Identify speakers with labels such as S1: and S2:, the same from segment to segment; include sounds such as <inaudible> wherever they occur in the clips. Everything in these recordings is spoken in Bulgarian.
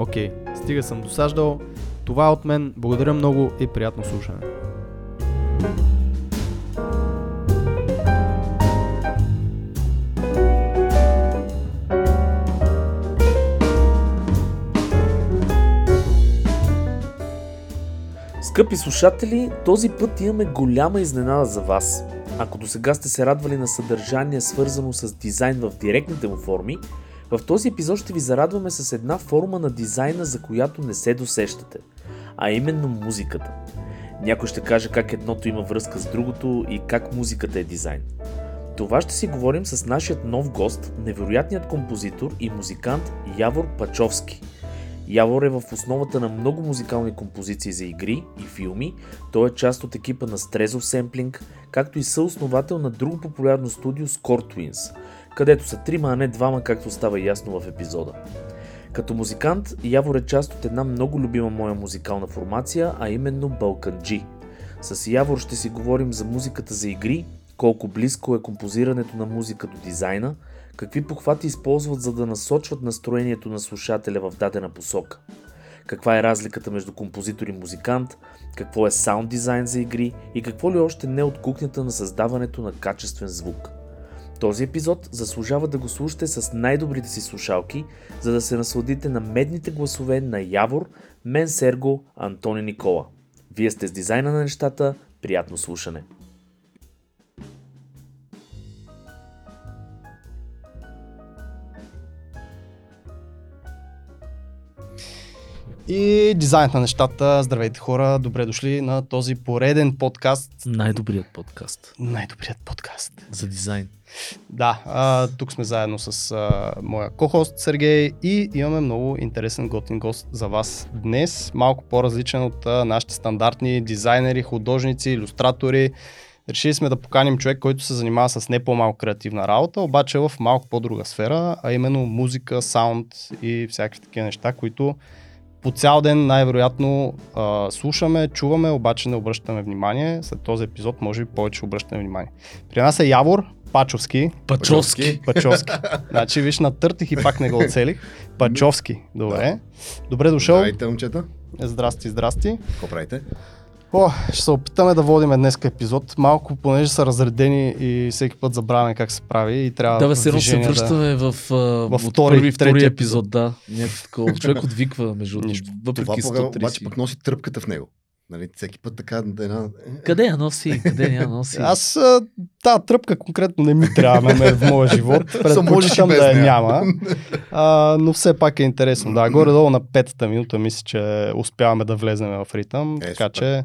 S1: Окей, стига съм досаждал. Това е от мен. Благодаря много и приятно слушане.
S2: Скъпи слушатели, този път имаме голяма изненада за вас. Ако до сега сте се радвали на съдържание свързано с дизайн в директните му форми, в този епизод ще ви зарадваме с една форма на дизайна, за която не се досещате, а именно музиката. Някой ще каже как едното има връзка с другото и как музиката е дизайн. Това ще си говорим с нашият нов гост, невероятният композитор и музикант Явор Пачовски. Явор е в основата на много музикални композиции за игри и филми. Той е част от екипа на Strezzo Sampling, както и съосновател на друго популярно студио Score Twins, където са трима, а не двама, както става ясно в епизода. Като музикант, Явор е част от една много любима моя музикална формация, а именно G. С Явор ще си говорим за музиката за игри, колко близко е композирането на музика до дизайна, какви похвати използват за да насочват настроението на слушателя в дадена посока. Каква е разликата между композитор и музикант, какво е саунд дизайн за игри и какво ли още не от кухнята на създаването на качествен звук. Този епизод заслужава да го слушате с най-добрите си слушалки, за да се насладите на медните гласове на Явор, мен Серго, Антони Никола. Вие сте с дизайна на нещата, приятно слушане!
S1: И дизайнът на нещата. Здравейте хора, добре дошли на този пореден подкаст.
S2: Най-добрият подкаст
S1: Най-добрият подкаст.
S2: за дизайн.
S1: Да, а, тук сме заедно с а, моя ко-хост Сергей и имаме много интересен готин гост за вас днес. Малко по-различен от а, нашите стандартни дизайнери, художници, иллюстратори. Решили сме да поканим човек, който се занимава с не по-малко креативна работа, обаче в малко по-друга сфера, а именно музика, саунд и всякакви такива неща, които по цял ден най-вероятно а, слушаме, чуваме, обаче не обръщаме внимание. След този епизод може би повече обръщаме внимание. При нас е Явор Пачовски.
S2: Пачовски.
S1: Пачовски. <laughs> значи виж, натъртих и пак не го оцелих. Пачовски. Добре. Добре дошъл.
S3: Здравейте, момчета.
S1: Здрасти, здрасти.
S3: Какво правите?
S1: О, ще се опитаме да водим днес епизод. Малко, понеже са разредени и всеки път забравяме как се прави и трябва
S2: Да,
S1: в
S2: се се връщаме в, а,
S1: Във втори,
S2: първи втори епизод, да. Някакво такова. Човек отвиква, между другото,
S3: Това
S2: въпреки
S3: пога,
S2: 130.
S3: обаче пък носи тръпката в него. Нали, всеки път така да една...
S2: Къде я носи? Къде я носи? <laughs>
S1: Аз тази тръпка конкретно не ми трябва на мен в моя живот. <laughs> Предпочитам да я няма. <laughs> А, но все пак е интересно. Да, горе-долу на петата минута мисля, че успяваме да влезнем в ритъм.
S3: Е,
S1: така че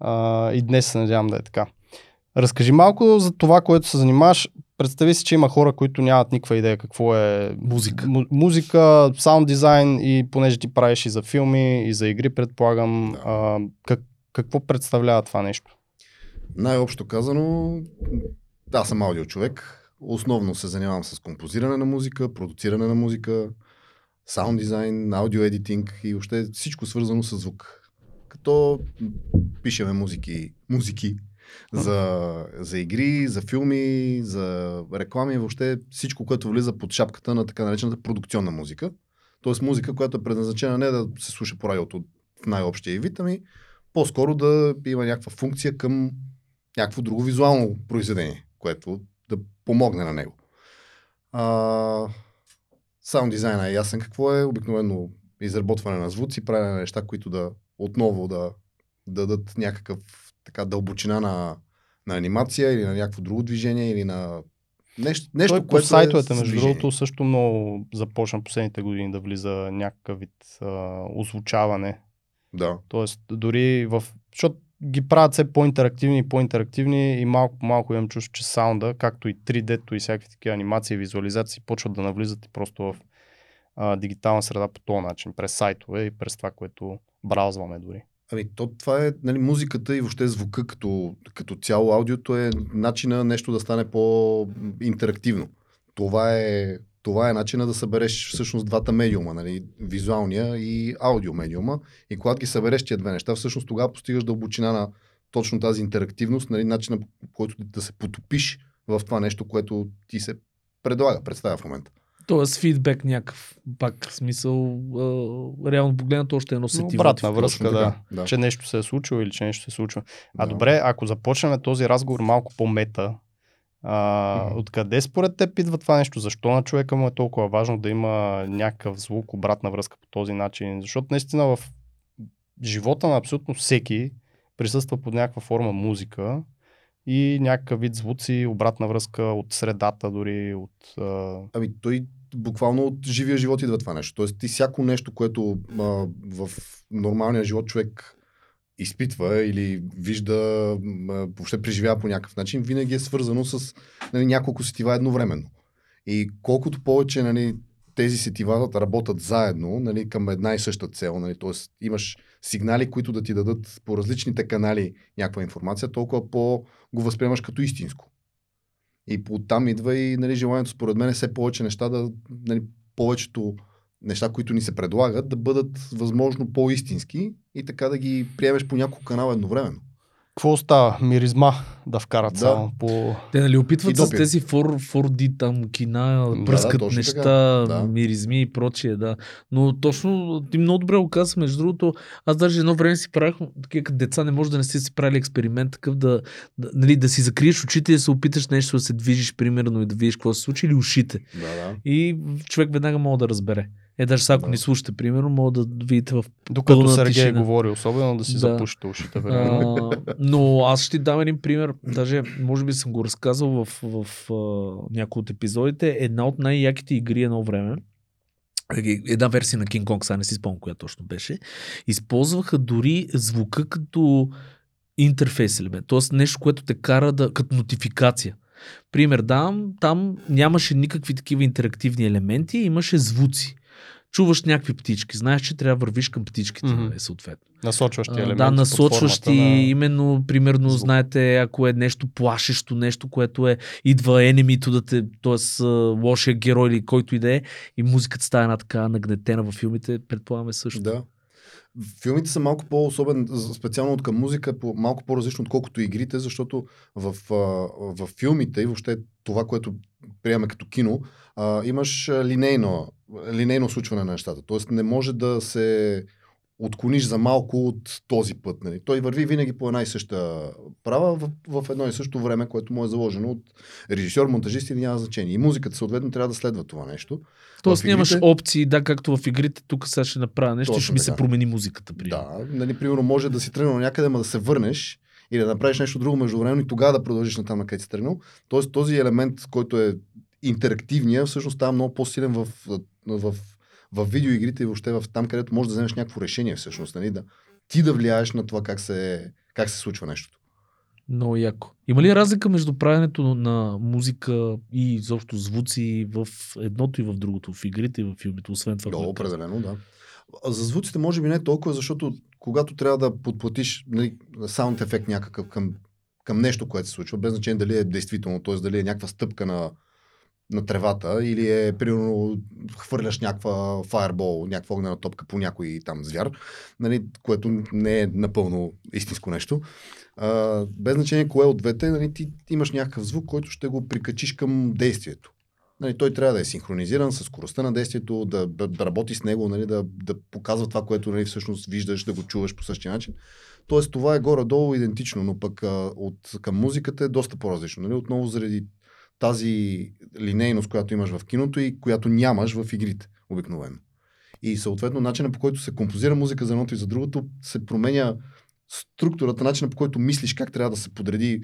S1: а, и днес се надявам да е така. Разкажи малко за това, което се занимаваш. Представи си, че има хора, които нямат никаква идея какво е
S2: Музика.
S1: му- музика, саунд дизайн и понеже ти правиш и за филми, и за игри, предполагам.
S3: Да.
S1: А, как, какво представлява това нещо?
S3: Най-общо казано, аз съм аудио човек. Основно се занимавам с композиране на музика, продуциране на музика, саунд дизайн, аудио едитинг и въобще всичко свързано с звук. Като пишеме музики, музики за, за игри, за филми, за реклами, въобще всичко, което влиза под шапката на така наречената продукционна музика. Тоест музика, която е предназначена не да се слуша по радиото в най-общия й вид, ами по-скоро да има някаква функция към някакво друго визуално произведение, което да помогне на него. А, саунд дизайна е ясен какво е. Обикновено изработване на звуци, правене на неща, които да отново да да дадат някакъв така дълбочина на, на анимация или на някакво друго движение или на нещо, нещо
S1: Той по
S3: което
S1: сайтовете,
S3: е с
S1: между
S3: движение.
S1: другото, също много започна последните години да влиза някакъв вид а, озвучаване.
S3: Да.
S1: Тоест, дори в... Защото ги правят все по-интерактивни и по-интерактивни и малко по малко имам чувство, че саунда, както и 3D-то и всякакви такива анимации и визуализации почват да навлизат и просто в а, дигитална среда по този начин, през сайтове и през това, което браузваме дори.
S3: Ами, то, това е нали, музиката и въобще звука като, като цяло. Аудиото е начина нещо да стане по-интерактивно. Това е, това е начина да събереш всъщност двата медиума, нали, визуалния и аудио медиума. И когато ги събереш тия две неща, всъщност тогава постигаш дълбочина на точно тази интерактивност, нали, начина по който да се потопиш в това нещо, което ти се предлага, представя в момента.
S2: Тоест фидбек някакъв, пак смисъл, а, реално погледнато още едно сетиво.
S1: обратна връзка, да,
S3: да.
S1: Че нещо се е случило или че нещо се случва. А
S3: Да.
S1: добре, ако започнем този разговор малко по-мета, а,
S3: Мгм.
S1: откъде според теб идва това нещо? Защо на човека му е толкова важно да има някакъв звук, обратна връзка по този начин? Защото наистина в живота на абсолютно всеки присъства под някаква форма музика и някакъв вид звуци, обратна връзка от средата дори, от... А...
S3: Ами той буквално от живия живот идва това нещо. Тоест ти всяко нещо, което а, в нормалния живот човек изпитва или вижда, а, въобще преживява по някакъв начин, винаги е свързано с нали, няколко сетива едновременно. И колкото повече нали, тези сетива работят заедно нали, към една и съща цел, нали, т.е. имаш сигнали, които да ти дадат по различните канали някаква информация, толкова по го възприемаш като истинско. И оттам идва и нали, желанието, според мен, е все повече неща да, нали, повечето неща, които ни се предлагат, да бъдат възможно по-истински и така да ги приемеш по няколко канала едновременно.
S1: Какво остава? Миризма да вкарат
S3: Да.
S1: само по...
S2: Те нали опитват с тези 4D там кина,
S3: Да,
S2: пръскат
S3: да, точно
S2: неща,
S3: така, да.
S2: миризми и прочие, да. Но точно ти много добре го каза, между другото, аз даже едно време си правих, такива като деца не може да не сте си правили експеримент такъв да, да, нали, да си закриеш очите и да се опиташ нещо да се движиш примерно и да видиш какво се случи или ушите.
S3: Да, да.
S2: И човек веднага може да разбере. Е, даже сега, ако
S3: Да.
S2: ни слушате, примерно, мога да видите в
S1: Докато
S2: Пълна
S1: Сергей
S2: тишина.
S1: говори, особено да си
S2: Да.
S1: запушите ушите.
S2: А, но аз ще ти дам един пример. Даже, може би съм го разказал в, в, в някои от епизодите. Една от най-яките игри едно време, една версия на King Kong, сега не си спомням коя точно беше, използваха дори звука като интерфейс елемент. Тоест нещо, което те кара да, като нотификация. Пример давам, там нямаше никакви такива интерактивни елементи, имаше звуци. Чуваш някакви птички, знаеш, че трябва да вървиш към птичките, mm-hmm. съответно.
S1: Насочващи елементи.
S2: Да, насочващи,
S1: на-
S2: именно, примерно,
S1: звук.
S2: знаете, ако е нещо плашещо, нещо, което е, идва енемито да те, т.е. лошия герой или който и да е, и музиката става една така нагнетена във филмите, предполагаме също.
S3: Да. Филмите са малко по-особен, специално от към музика, по, малко по-различно, отколкото игрите, защото в, в филмите и въобще това, което приемаме като кино, а, имаш линейно, линейно случване на нещата. Тоест не може да се отклониш за малко от този път. Нали. Той върви винаги по една и съща права в, в едно и също време, което му е заложено от режисьор, монтажист или няма значение. И музиката съответно трябва да следва това нещо.
S2: Тоест
S3: В
S2: нямаш
S3: игрите-
S2: опции, да, както в игрите, тук сега ще направя нещо
S3: Точно
S2: ще ми се
S3: така.
S2: промени музиката. Примерно.
S3: Да, нали, примерно може да си тръгнал някъде, ма да се върнеш или да направиш нещо друго междувременно и тогава да продължиш на там, на където си тръгнал. Тоест този елемент, който е интерактивния, всъщност става много по-силен в, в, в, видеоигрите и въобще в там, където можеш да вземеш някакво решение всъщност, нали, да ти да влияеш на това как се, как се случва нещото.
S2: Много яко. Има ли разлика между правенето на музика и изобщо звуци в едното и в другото, в игрите и в филмите, освен това?
S3: Да,
S2: което
S3: определено, да. За звуците може би не толкова, защото когато трябва да подплатиш нали, саунд ефект някакъв към, към нещо, което се случва, без значение дали е действително, т.е. дали е някаква стъпка на, на тревата или е, примерно, хвърляш някаква фаербол, някаква огнена топка по някой там звяр, нали, което не е напълно истинско нещо. А, без значение кое от двете, нали, ти имаш някакъв звук, който ще го прикачиш към действието. Нали, той трябва да е синхронизиран с скоростта на действието, да, да, работи с него, нали, да, да показва това, което нали, всъщност виждаш, да го чуваш по същия начин. Тоест това е горе-долу идентично, но пък а, от, към музиката е доста по-различно. Нали? Отново заради тази линейност, която имаш в киното и която нямаш в игрите обикновено. И съответно начинът по който се композира музика за едното и за другото се променя структурата, начина по който мислиш как трябва да се подреди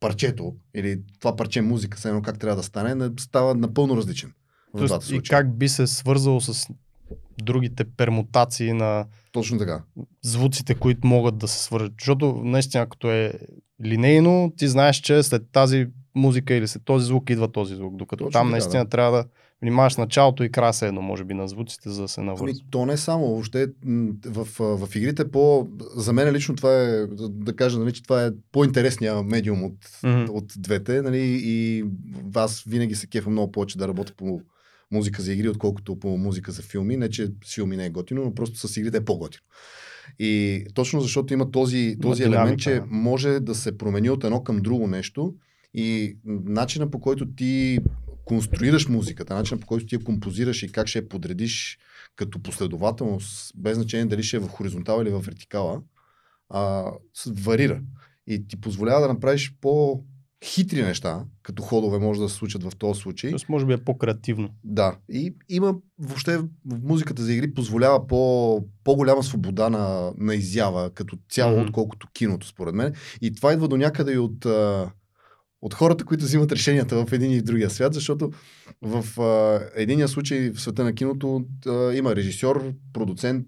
S3: парчето или това парче музика, все едно как трябва да стане, не- става напълно различен. В
S1: Тоест, и
S3: случая.
S1: как би се свързал с другите пермутации на
S3: Точно така.
S1: звуците, които могат да се свържат. Защото наистина, като е линейно, ти знаеш, че след тази музика или след този звук идва този звук. Докато
S3: Точно
S1: там
S3: така,
S1: наистина
S3: да.
S1: трябва да внимаваш началото и края се едно, може би, на звуците, за да се
S3: Ами,
S1: навързва.
S3: то не само. Въобще в, а, в игрите по... За мен лично това е, да, кажа, нали, че това е по-интересния медиум от,
S1: Мгм.
S3: от двете. Нали, и аз винаги се кефа много повече да работя по музика за игри, отколкото по музика за филми. Не, че с филми не е готино, но просто с игрите е по-готино. И точно защото има този, този елемент, че може да се промени от едно към друго нещо и начина по който ти конструираш музиката, начина по който ти я композираш и как ще я подредиш като последователност, без значение дали ще е в хоризонтала или в вертикала, а, варира. И ти позволява да направиш по хитри неща, като ходове може да се случат в този случай.
S1: Тоест, може би е по-креативно.
S3: Да, и има въобще в музиката за игри позволява по, по-голяма свобода на, на изява като цяло, mm-hmm. отколкото киното, според мен. И това идва до някъде и от, а, от хората, които взимат решенията в един и в другия свят, защото в а, единия случай в света на киното а, има режисьор, продуцент,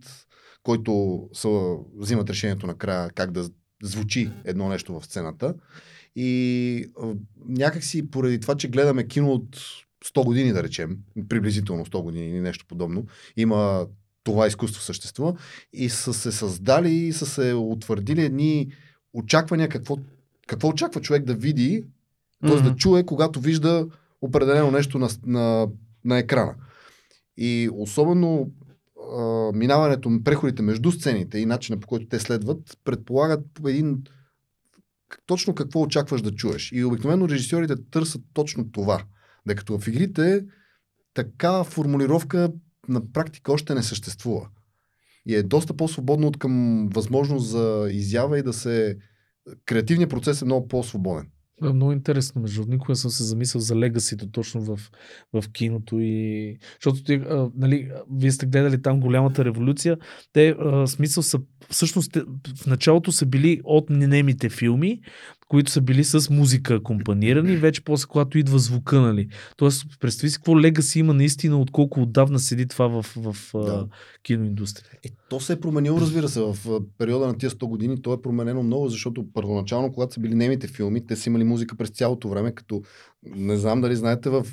S3: който са, взимат решението накрая как да звучи едно нещо в сцената. И а, някакси поради това, че гледаме кино от 100 години, да речем, приблизително 100 години или нещо подобно, има това изкуство съществува и са се създали и са се утвърдили едни очаквания какво, какво очаква човек да види, т.е. да
S1: Мгм.
S3: чуе, когато вижда определено нещо на, на, на екрана. И особено а, минаването, преходите между сцените и начина по който те следват, предполагат по един точно какво очакваш да чуеш. И обикновено режисьорите търсят точно това. Докато в игрите такава формулировка на практика още не съществува. И е доста по-свободно от към възможност за изява и да се... Креативният процес е много по-свободен.
S2: Е, много интересно, между никога съм се замислял за легасито точно в, в киното и... Защото ти, а, нали, вие сте гледали там голямата революция, те а, смисъл са, всъщност в началото са били от немите филми, които са били с музика акомпанирани, вече после когато идва звука, нали. Тоест, представи си какво легаси има наистина, отколко отдавна седи това в, в
S3: Да.
S2: киноиндустрията.
S3: Е, то се е променило, разбира се, в периода на тия 100 години. То е променено много, защото първоначално, когато са били немите филми, те са имали музика през цялото време, като не знам дали знаете, в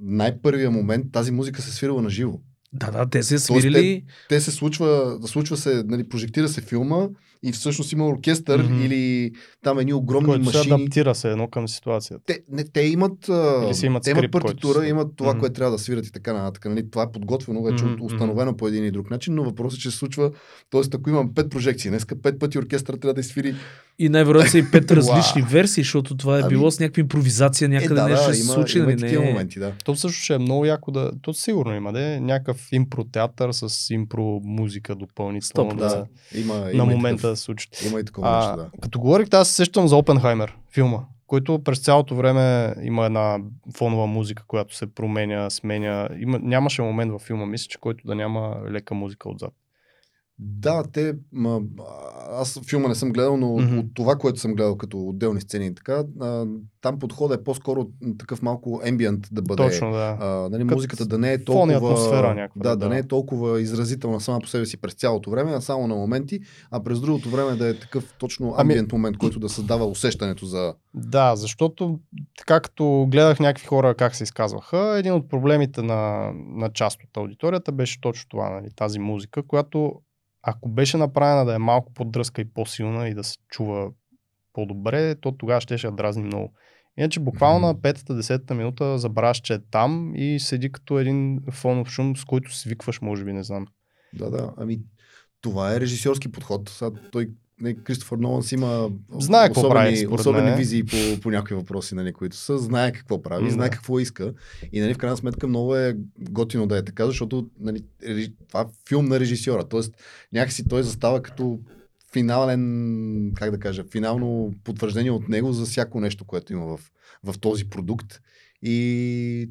S3: най-първия момент тази музика се свирила на живо.
S2: Да, да, те се
S3: Тоест,
S2: свирили...
S3: Те се случва, случва се, нали, прожектира се филма и всъщност има оркестър
S1: Мгм.
S3: или там едни огромни
S1: Който се
S3: машини.
S1: адаптира се едно към ситуацията.
S3: Те, не, те имат,
S1: Или си имат
S3: те имат
S1: скрипт, който
S3: партитура,
S1: се-
S3: имат това,
S1: Мгм.
S3: което трябва да свират и така нататък. Нали? Това е подготвено, вече mm-hmm. установено по един и друг начин, но въпросът е, че се случва, т.е. ако имам пет прожекции, днеска пет пъти оркестър трябва да изсвири.
S2: И най-вероятно са и пет <laughs> различни версии, защото това е
S3: Ами-
S2: било с някаква импровизация, някъде
S3: е, да,
S2: нещо
S3: да,
S2: се
S3: има,
S2: случи.
S3: има
S2: нали,
S3: такива
S2: не е-
S3: моменти, да.
S1: То също ще е много яко да... То сигурно има да е някакъв импро театър с импро музика допълнително.
S2: Стоп,
S1: да,
S3: Да, има,
S1: на момента се случат.
S3: Има и такова нещо, да.
S1: като говорих, аз се сещам за Опенхаймер, филма, който през цялото време има една фонова музика, която се променя, сменя. Има, нямаше момент във филма, мисля, че който да няма лека музика отзад.
S3: Да, те. Ма, аз филма не съм гледал, но mm-hmm. от това, което съм гледал като отделни сцени и така, а, там подходът е по-скоро такъв малко ембиент да бъде.
S1: Точно, да.
S3: А, нали,
S1: Като
S3: музиката да не е толкова...
S1: някаква,
S3: да, да,
S1: да.
S3: не е толкова изразителна сама по себе си през цялото време, а само на моменти, а през другото време да е такъв точно
S1: Ами-
S3: амбиент момент, който да създава усещането за...
S1: Да, защото така като гледах някакви хора как се изказваха, един от проблемите на, на част от аудиторията беше точно това, нали, тази музика, която ако беше направена да е малко по-дръска и по-силна и да се чува по-добре, то тогава ще ще дразни много. Иначе буквално на петата, десетата минута забравяш, че е там и седи като един фонов шум, с който свикваш, може би, не знам.
S3: Да, да. Ами, това е режисьорски подход. Сега той не, Кристофър Нолан си има
S1: Знае какво
S3: особени,
S1: прави,
S3: особени визии по, по някои въпроси, нали, които са. Знае какво прави,
S1: М,
S3: знае
S1: да.
S3: какво иска. И нали, в крайна сметка много е готино да е така, защото нали, това е филм на режисьора. Тоест някакси той застава като финален, как да кажа, финално потвърждение от него за всяко нещо, което има в, в този продукт. И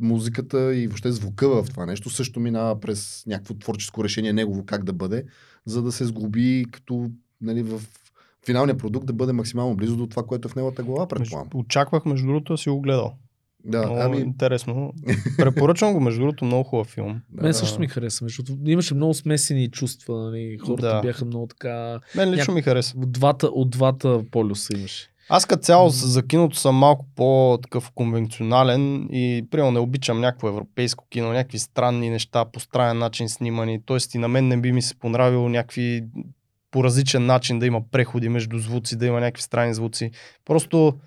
S3: музиката и въобще звука в това нещо също минава през някакво творческо решение негово как да бъде, за да се сглоби като нали, в финалния продукт да бъде максимално близо до това, което е в неговата глава, предполагам.
S1: Очаквах, между другото, да си го гледал.
S3: Да,
S1: Много
S3: ами,
S1: интересно. <laughs> Препоръчвам го, между другото, много хубав филм.
S2: Мен също ми хареса, защото имаше много смесени чувства. Нали? Хората
S1: Да.
S2: бяха много така.
S1: Мен лично
S2: Няко-
S1: ми хареса.
S2: От двата, от двата полюса имаше.
S1: Аз като цяло с- за киното съм малко по-такъв конвенционален и примерно не обичам някакво европейско кино, някакви странни неща, по странен начин снимани. Тоест и на мен не би ми се понравило някакви по различен начин да има преходи между звуци, да има някакви странни звуци. Просто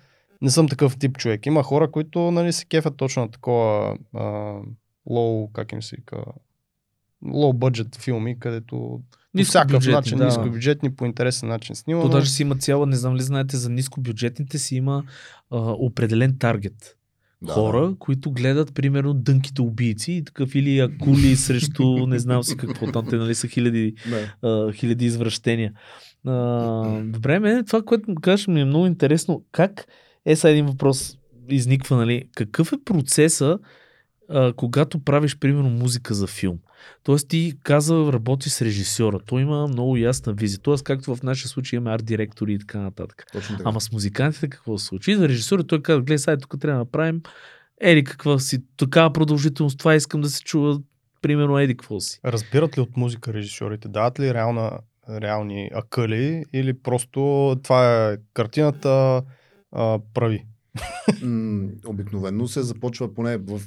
S1: не съм такъв тип човек. Има хора, които нали, се кефят точно на такова а, low, как им се вика, low budget филми, където по всякакъв начин,
S2: да.
S1: нискобюджетни, по интересен начин снимано.
S2: То даже си има цяла, не знам ли знаете, за нискобюджетните си има а, определен таргет.
S3: Да,
S2: Хора, които гледат, примерно, дънките убийци и такъв или акули <laughs> срещу не знам си какво там, те нали са хиляди, а, хиляди извращения. А, добре, мен това, което кажеш ми е много интересно. Как е сега един въпрос изниква, нали? Какъв е процеса, а, когато правиш, примерно, музика за филм? Тоест ти каза, работи с режисьора. Той има много ясна визия. Тоест, както в нашия случай имаме арт-директори и така нататък.
S3: Точно така.
S2: Ама с музикантите какво се случи? За режисьора той каза, гледай, сега тук трябва да направим Ери каква си, такава продължителност, това искам да се чува, примерно Еди какво си.
S1: Разбират ли от музика режисьорите? Дават ли реална, реални акъли или просто това е картината а, прави?
S3: М, обикновено се започва поне в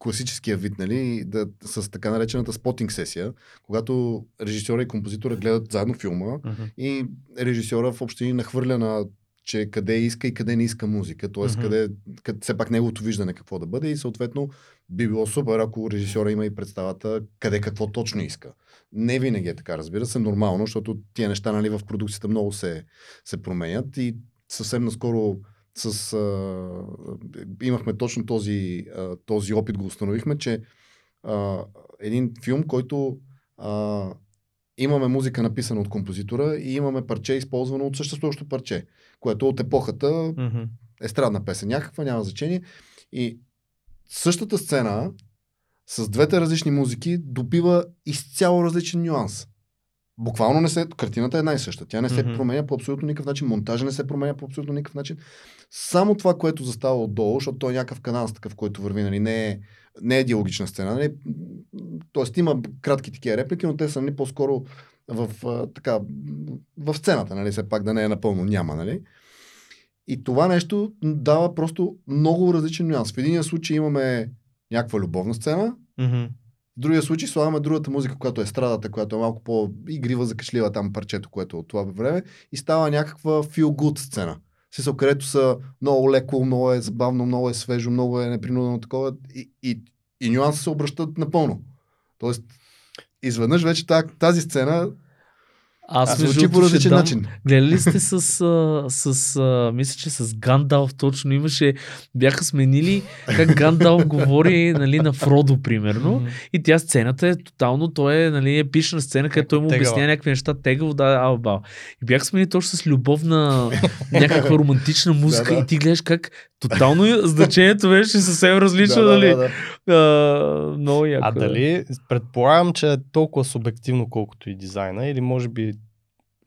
S3: класическия вид, нали, да, с така наречената спотинг сесия, когато режисьора и композитора гледат заедно филма и режисьора в общини нахвърля на че къде иска и къде не иска музика, т.е.
S1: Мгм.
S3: къде, къде все пак неговото виждане какво да бъде и съответно би било супер, ако режисьора има и представата къде какво точно иска. Не винаги е така, разбира се, нормално, защото тия неща нали, в продукцията много се, се променят и съвсем наскоро с, а, имахме точно този, а, този опит, го установихме, че а, един филм, който а, имаме музика написана от композитора и имаме парче използвано от съществуващо парче, което от епохата естрадна песен, някаква, няма значение. И същата сцена с двете различни музики добива изцяло различен нюанс. Буквално не се, картината е една и съща. Тя не се
S1: Мгм.
S3: променя по абсолютно никакъв начин, монтажа не се променя по абсолютно никакъв начин. Само това, което застава отдолу, защото той е някакъв канал такъв, който върви, нали, не е, не е диалогична сцена. Нали? Тоест има кратки такива реплики, но те са нали, по-скоро в, а, така, в сцената, нали, все пак да не е напълно няма, нали. И това нещо дава просто много различен нюанс. В единия случай имаме някаква любовна сцена, в другия случай слагаме другата музика, която е страдата, която е малко по-игрива, закашлива там парчето, което е от това време и става някаква feel good сцена. Смисъл, където са много леко, много е забавно, много е свежо, много е непринудено такова и, и, и нюанса се обръщат напълно. Тоест, изведнъж вече та- тази сцена
S2: Аз между
S3: звучи по различен начин.
S2: Гледали ли сте с, а, с а, мисля, че с Гандалф точно имаше, бяха сменили как Гандалф говори нали, на Фродо, примерно. И тя сцената е тотално, той е нали, епична сцена, където той му
S1: Тегава.
S2: обяснява някакви неща, тегаво, да, ау, бау. И бяха сменили точно с любовна, някаква романтична <laughs> музика
S3: Да, да.
S2: и ти гледаш как тотално значението беше съвсем различно,
S3: Да, да,
S2: нали?
S3: да, да.
S2: А, много яко.
S1: А
S2: е.
S1: дали, предполагам, че е толкова субективно, колкото и дизайна, или може би,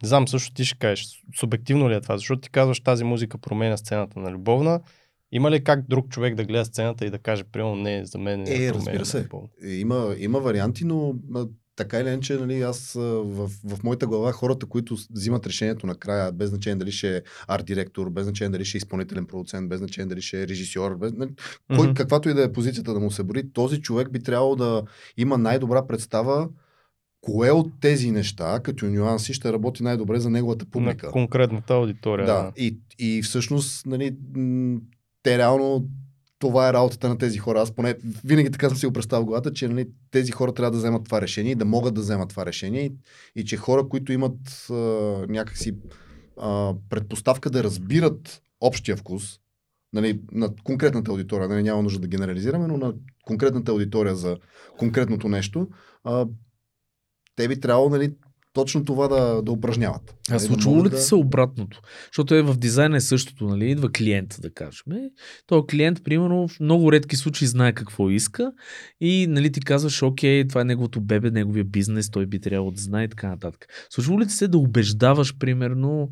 S1: не знам, също ти ще кажеш, субективно ли е това, защото ти казваш тази музика променя сцената на любовна, има ли как друг човек да гледа сцената и да каже, примерно, не, за мен не
S3: Е,
S1: променя
S3: разбира се.
S1: любовна?
S3: Е, Има, има варианти, но така или иначе, нали, аз в, в моята глава хората, които взимат решението накрая, без значение дали ще е арт-директор, без значение дали ще е изпълнителен продуцент, без значение дали ще е режисьор, без, нали, кой,
S1: Мгм.
S3: каквато и да е позицията да му се бори, този човек би трябвало да има най-добра представа кое от тези неща, като нюанси, ще работи най-добре за неговата публика.
S1: На конкретната аудитория.
S3: Да, и, и всъщност, нали, те реално това е работата на тези хора. Аз поне винаги така съм си го представил главата, че нали, тези хора трябва да вземат това решение и да могат да вземат това решение и, и че хора, които имат а, някакси а, предпоставка да разбират общия вкус, нали, на конкретната аудитория, нали, няма нужда да генерализираме, но на конкретната аудитория за конкретното нещо, а, те би трябвало нали, точно това да, да упражняват.
S2: А
S3: Нали,
S2: случвало ли
S3: да-
S2: се обратното? Защото е в дизайна е същото, нали? Идва клиент, да кажем. Е, Той клиент, примерно, в много редки случаи знае какво иска и нали, ти казваш, окей, това е неговото бебе, неговия бизнес, той би трябвало да знае и така нататък. Случвало ли ти се да убеждаваш, примерно,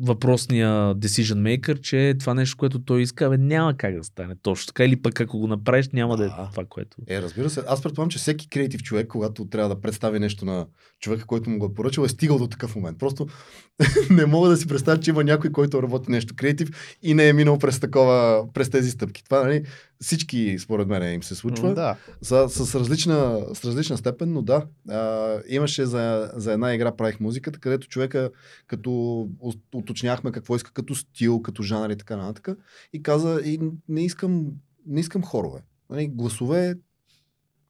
S2: въпросния decision maker, че това нещо, което той иска, бе, няма как да стане точно така, или пък ако го направиш, няма да е
S3: Да.
S2: това, което...
S3: Е, разбира се. Аз предполагам, че всеки креатив човек, когато трябва да представи нещо на човека, който му го е поръчал, е стигал до такъв момент. Просто <laughs> не мога да си представя, че има някой, който работи нещо креатив и не е минал през такова, през тези стъпки. Това, нали, всички, според мен, им се случва.
S1: Да.
S3: С, с, различна, с различна степен, но да. А, имаше за, за една игра правих музиката, където човека, като уточняхме какво иска като стил, като жанр и така нататък, и каза, и не искам, не искам хорове. Нали, гласове,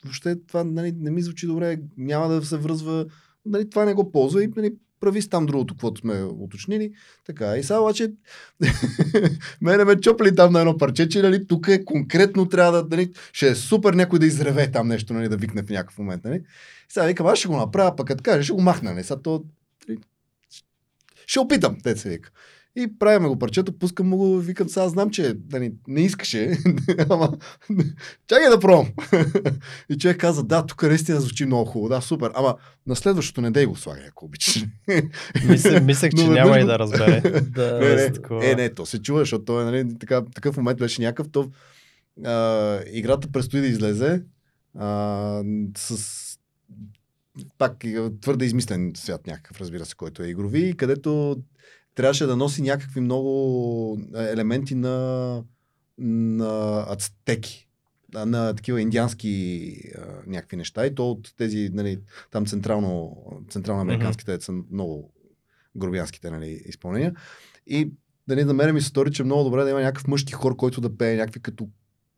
S3: въобще това нали, не ми звучи добре, няма да се връзва, нали, това не го ползва и нали, прави си там другото, каквото сме уточнили. Така, и сега обаче <laughs> мене ме чопли там на едно парче, че нали, тук е конкретно трябва да, нали, ще е супер някой да изреве там нещо, нали, да викне в някакъв момент. Нали. Сега викам, аз ще го направя, пък като каже, ще го махна. Нали. Сега то, нали, ще опитам, те се вика. И правиме го парчето, пускам му го, викам, сега знам, че нали, не искаше, <laughs> ама чакай да пробвам. <laughs> и човек каза, да, тук наистина звучи много хубаво, да, супер, ама на следващото не дей го слагай, ако обичаш. <laughs>
S1: Мислех, че няма и да разбере.
S2: Да,
S3: не, не,
S1: такова.
S3: е, не, то се чува, защото той, нали, така, такъв момент беше някакъв. То, а, играта предстои да излезе а, с пак твърде измислен свят някакъв, разбира се, който е игрови, където трябваше да носи някакви много елементи на, на ацтеки на такива индиански а, някакви неща и то от тези, нали, там централно, централно-американските mm-hmm. са много грубянските нали, изпълнения. И нали, на мен ми се стори, че е много добре да има някакъв мъжки хор, който да пее някакви като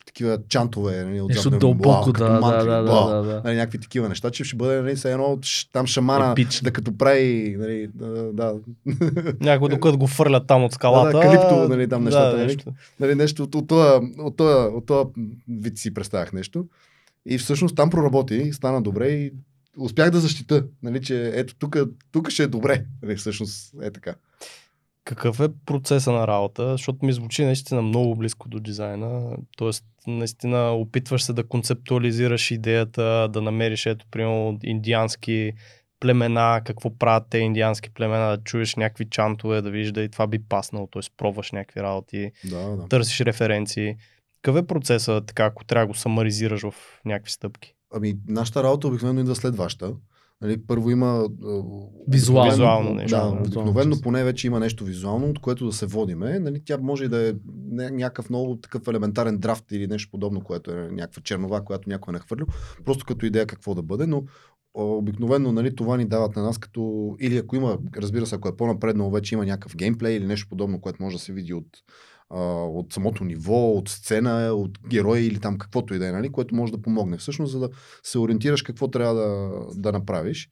S3: такива чантове. Нали, от
S2: Нещо дълбоко, да, да,
S3: мантри,
S2: да,
S3: бла,
S2: да, да, да.
S3: Нали, някакви такива неща, че ще бъде нали, едно там шамана,
S2: Епично.
S3: да като прави, нали, да, да,
S1: Някой докато го фърлят там от скалата.
S3: Да, да, калипто, нали, там нещата,
S1: Да,
S3: нали?
S1: нещо.
S3: нали, нещо от, от, този, от, този, от този вид си представях нещо. И всъщност там проработи, стана добре и успях да защита, нали, че ето тук, тук ще е добре. Нали, всъщност е така.
S1: Какъв е процеса на работа? Защото ми звучи наистина много близко до дизайна. Тоест, наистина опитваш се да концептуализираш идеята, да намериш, ето, примерно, индиански племена, какво правят те индиански племена, да чуеш някакви чантове, да видиш да и това би паснало, т.е. пробваш някакви работи,
S3: Да, да.
S1: търсиш референции. Какъв е процесът, така, ако трябва да го самаризираш в някакви стъпки?
S3: Ами, нашата работа обикновено идва след вашата. Нали, първо има...
S2: Визуално.
S3: обикновено-
S1: Визуално нещо,
S3: Да, обикновено поне вече има нещо визуално, от което да се водиме. Нали, тя може и да е някакъв много такъв елементарен драфт или нещо подобно, което е някаква чернова, която някой е нахвърлил. Просто като идея какво да бъде, но обикновено нали, това ни дават на нас като... Или ако има, разбира се, ако е по-напреднало, вече има някакъв геймплей или нещо подобно, което може да се види от, от самото ниво, от сцена, от герои или там каквото и да е, нали, което може да помогне. Всъщност, за да се ориентираш какво трябва да, да направиш.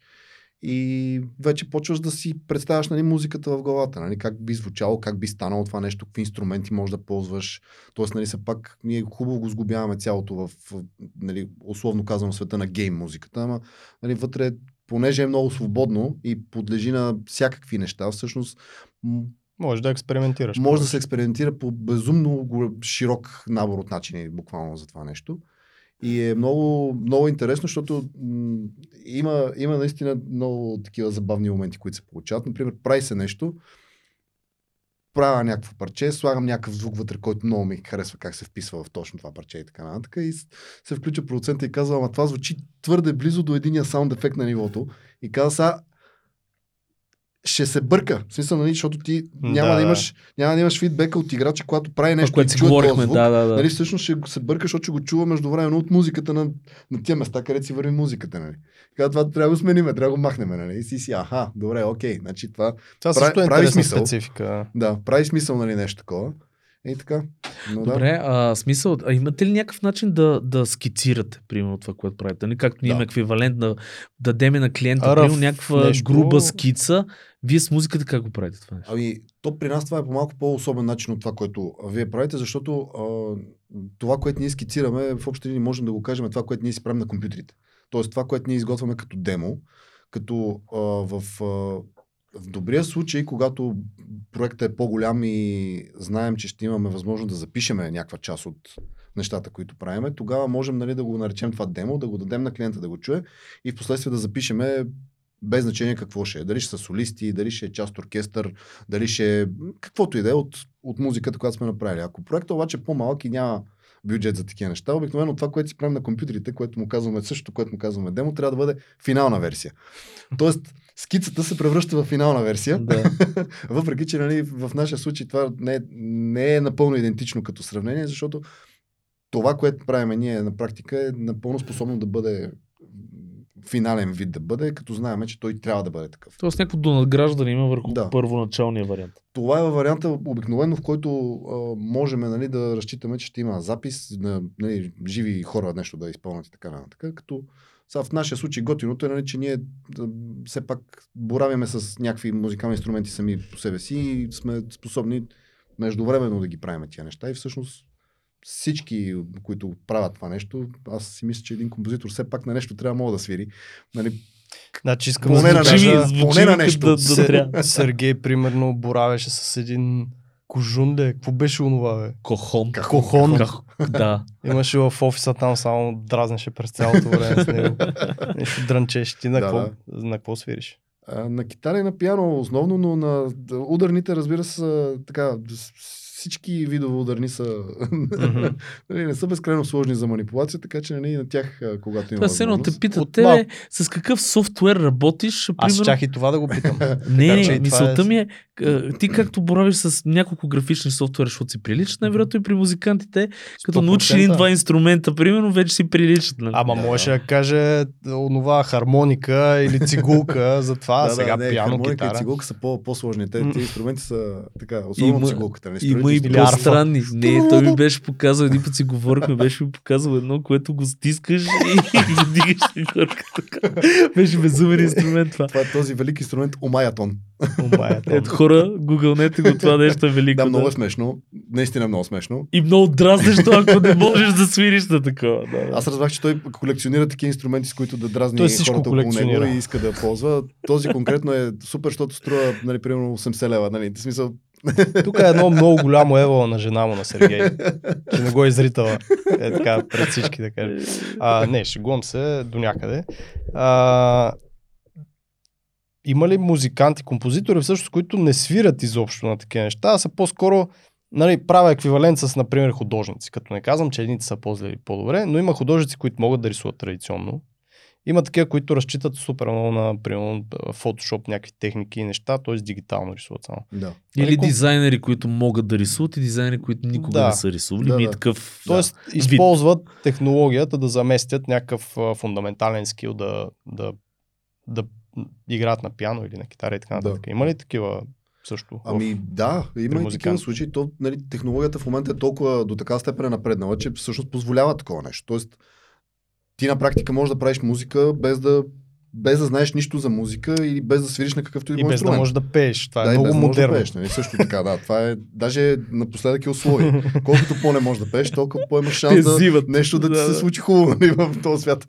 S3: И вече почваш да си представяш нали, музиката в главата, нали, как би звучало, как би станало това нещо, какви инструменти можеш да ползваш. Тоест, нали, все пак ние хубаво го сгубяваме цялото в, нали, условно казано, света на гейм музиката, ама нали, вътре, понеже е много свободно и подлежи на всякакви неща, всъщност
S1: Може да експериментираш.
S3: може да се експериментира по безумно широк набор от начини, буквално за това нещо. И е много, много интересно, защото м- има, има наистина много такива забавни моменти, които се получават. Например, прави се нещо, правя някакво парче, слагам някакъв звук вътре, който много ми харесва как се вписва в точно това парче и така нататък. И се включва продуцента и казва, ама това звучи твърде близо до единия саунд ефект на нивото. И каза, сега ще се бърка. В смисъл, нали, защото ти няма
S1: Да,
S3: да,
S1: да.
S3: имаш, няма да имаш фидбека от играча, когато прави нещо
S2: което
S3: и
S2: си
S3: този
S2: говорихме,
S3: звук.
S2: да, да, да.
S3: Нали, всъщност ще се бърка, защото ще го чува междувременно от музиката на, на тия места, където си върви музиката. Нали. Така, това трябва да го смениме, трябва да го махнем. Нали. И си си, аха, добре, окей. Значи това,
S1: Това
S3: прави-
S1: също е
S3: прави смисъл.
S1: специфика.
S3: да, прави смисъл, нали, нещо такова. И така. Но, да.
S2: Добре, а, смисъл, а имате ли някакъв начин да, да скицирате, примерно, това, което правите? Нали? Както ние
S3: Да.
S2: имаме еквивалент да дадеме на клиента,
S1: Ръв
S2: примерно, някаква
S1: нещо.
S2: груба скица. Вие с музиката как го правите това нещо?
S3: Ами, то при нас това е по малко по-особен начин от това, което вие правите, защото а, това, което ние скицираме, в общи линии можем да го кажем, е това, което ние си правим на компютрите. Тоест това, което ние изготвяме като демо, Като а, в, а, в добрия случай, когато проектът е по-голям и знаем, че ще имаме възможност да запишеме някаква част от нещата, които правиме, тогава можем нали, да го наречем това демо, да го дадем на клиента да го чуе и в последствие да запишеме без значение какво ще е. Дали ще са солисти, дали ще е част оркестър, дали ще е каквото и да е от, от музиката, която сме направили. Ако проектът обаче е по-малък и няма бюджет за такива неща, обикновено това, което си правим на компютрите, което му казваме също, което му казваме демо, трябва да бъде финална версия. Тоест, скицата се превръща в финална версия,
S2: Да. <laughs>
S3: въпреки че нали, в нашия случай това не е, не е напълно идентично като сравнение, защото това, което правим ние на практика е напълно способно да бъде финален вид да бъде, като знаем, че той трябва да бъде такъв.
S2: Тоест някакво донадграждане има върху
S3: Да.
S2: първоначалния вариант.
S3: Това е варианта обикновено, в който а, можем нали, да разчитаме, че ще има запис на нали, живи хора нещо да изпълнят и така нататък. Като сега в нашия случай готиното е, нали, че ние все пак боравиме с някакви музикални инструменти сами по себе си и сме способни междувременно да ги правим тия неща и всъщност всички, които правят това нещо, аз си мисля, че един композитор все пак на нещо трябва мога да свири. Нали,
S1: Значи искам
S3: Поне
S1: да
S3: на нещо.
S2: звучи
S3: поне на нещо.
S2: Да, да. <laughs>
S1: Сергей, примерно, боравеше с един кожунде. Какво беше онова, бе?
S2: Кохон.
S1: Кохон.
S2: Ках- Да.
S1: Имаше в офиса там само дразнеше през цялото време с него. Нещо дрънчеше. Ти на
S3: Да,
S1: какво, на какво свириш?
S3: А, на китара и на пиано основно, но на да, ударните, разбира се, така, всички видове ударни са <laughs> нали, не са безкрайно сложни за манипулация, така че нали, на тях, когато има
S2: Това все едно те питат, те
S1: малко.
S2: с какъв софтуер работиш?
S1: Аз
S2: примерно-
S1: чак и това да го питам. <laughs>
S2: Не, не,
S1: и
S2: мисълта
S1: е-
S2: ми е, ти както боравиш с няколко графични софтуера, защото си приличат, най-вероятно и при музикантите, като
S1: 100%.
S2: научиш един-два инструмента, примерно, вече си приличат. Нали?
S1: Ама
S3: Да.
S1: можеше да каже онова хармоника или цигулка за това, <laughs> а сега
S3: не,
S1: пиано,
S3: хармоника и
S1: китара.
S3: цигулка са по- по-сложни. Те, тези инструменти са така, особено
S2: Има-
S3: цигулката. Нали,
S2: Има и
S1: арфа.
S2: по-странни. Не, той ми беше показал, един път си говорихме, беше ми показал едно, което го стискаш и, го дигаш така. Беше безумен инструмент това.
S3: Това е този велик инструмент Омаятон.
S1: Омая, там.
S2: Ето хора, гугълнете го това нещо е велико.
S3: Да, много
S2: да.
S3: е смешно. Наистина много смешно.
S2: И много дразнещо, ако не <laughs> можеш да свириш на такова. Да, да.
S3: Аз разбрах, че той колекционира такива инструменти, с които да дразни
S1: Той
S3: хората около него и иска да ползва. Този конкретно е супер, защото струва, нали, примерно 80 лева. Нали, в смисъл,
S1: Тук е едно много голямо ево на жена му на Сергей. че не го е изритала. Е така, пред всички да кажа. А, не, шегувам се до някъде. А, има ли музиканти, композитори всъщност, които не свирят изобщо на такива неща, а са по-скоро нали, правя еквивалент с, например, художници. Като не казвам, че едните са по-зле или по-добре, но има художници, които могат да рисуват традиционно. Има такива, които разчитат супер много на, примерно, Photoshop, някакви техники и неща, т.е. дигитално рисуват само.
S3: да.
S2: Или
S1: ком-
S2: дизайнери, които могат да рисуват и дизайнери, които никога
S1: Да.
S2: не са рисували.
S3: Да,
S2: е
S3: да.
S2: такъв...
S1: Тоест,
S2: да.
S1: използват технологията да заместят някакъв фундаментален скил да, да, да играят на пиано или на китара и така
S3: Да.
S1: нататък. Има ли такива също? в-
S3: Ами да, има и такива случаи. То, нали, технологията в момента е толкова до така степен е напреднала, че всъщност позволява такова нещо. Тоест, ти на практика можеш да правиш музика без да, без да знаеш нищо за музика или без да свириш на какъвто и
S1: И
S3: било
S1: без да
S3: инструмент.
S1: можеш да пееш. Това
S3: да,
S1: е
S3: и
S1: много
S3: без да можеш
S1: модерно.
S3: Да пееш, нали? Също така, да. Това е, даже напоследък е условие. <laughs> Колкото по-не можеш да пееш, толкова по-имаш шанс да, нещо да ти
S2: Да,
S3: се
S2: да.
S3: случи хубаво нали, в този свят.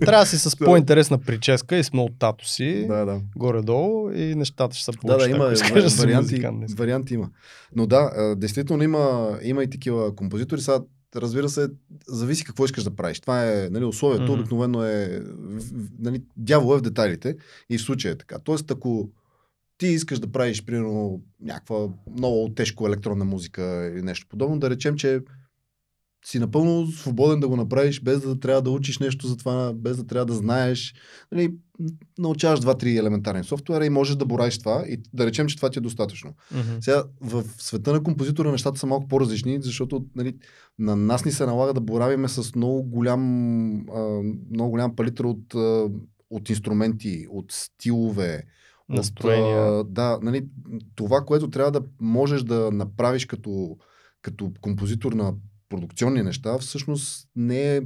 S1: Трябва да си с по-интересна прическа и с много тато си,
S3: да, да.
S1: горе-долу и нещата ще се
S3: Да,
S1: получат.
S3: да, има
S1: да си
S3: варианти, варианти има. Но да, действително има, има и такива композитори. Сега, разбира се, зависи какво искаш да правиш. Това е нали, условието,
S1: Мгм.
S3: обикновено е, нали, дявол е в детайлите и в случая е така. Тоест, ако ти искаш да правиш, примерно, някаква много тежко електронна музика или нещо подобно, да речем, че си напълно свободен да го направиш, без да трябва да учиш нещо за това, без да трябва да знаеш. Нали, научаваш два-три елементарни софтуера и можеш да боравиш това и да речем, че това ти е достатъчно.
S1: Мгм.
S3: Сега в света на композитора нещата са малко по-различни, защото нали, на нас ни се налага да боравиме с много голям, а, много голям палитра от, а, от инструменти, от стилове,
S1: Настроения.
S3: От, да, нали, това, което трябва да можеш да направиш като, като композитор на продукционни неща, всъщност не е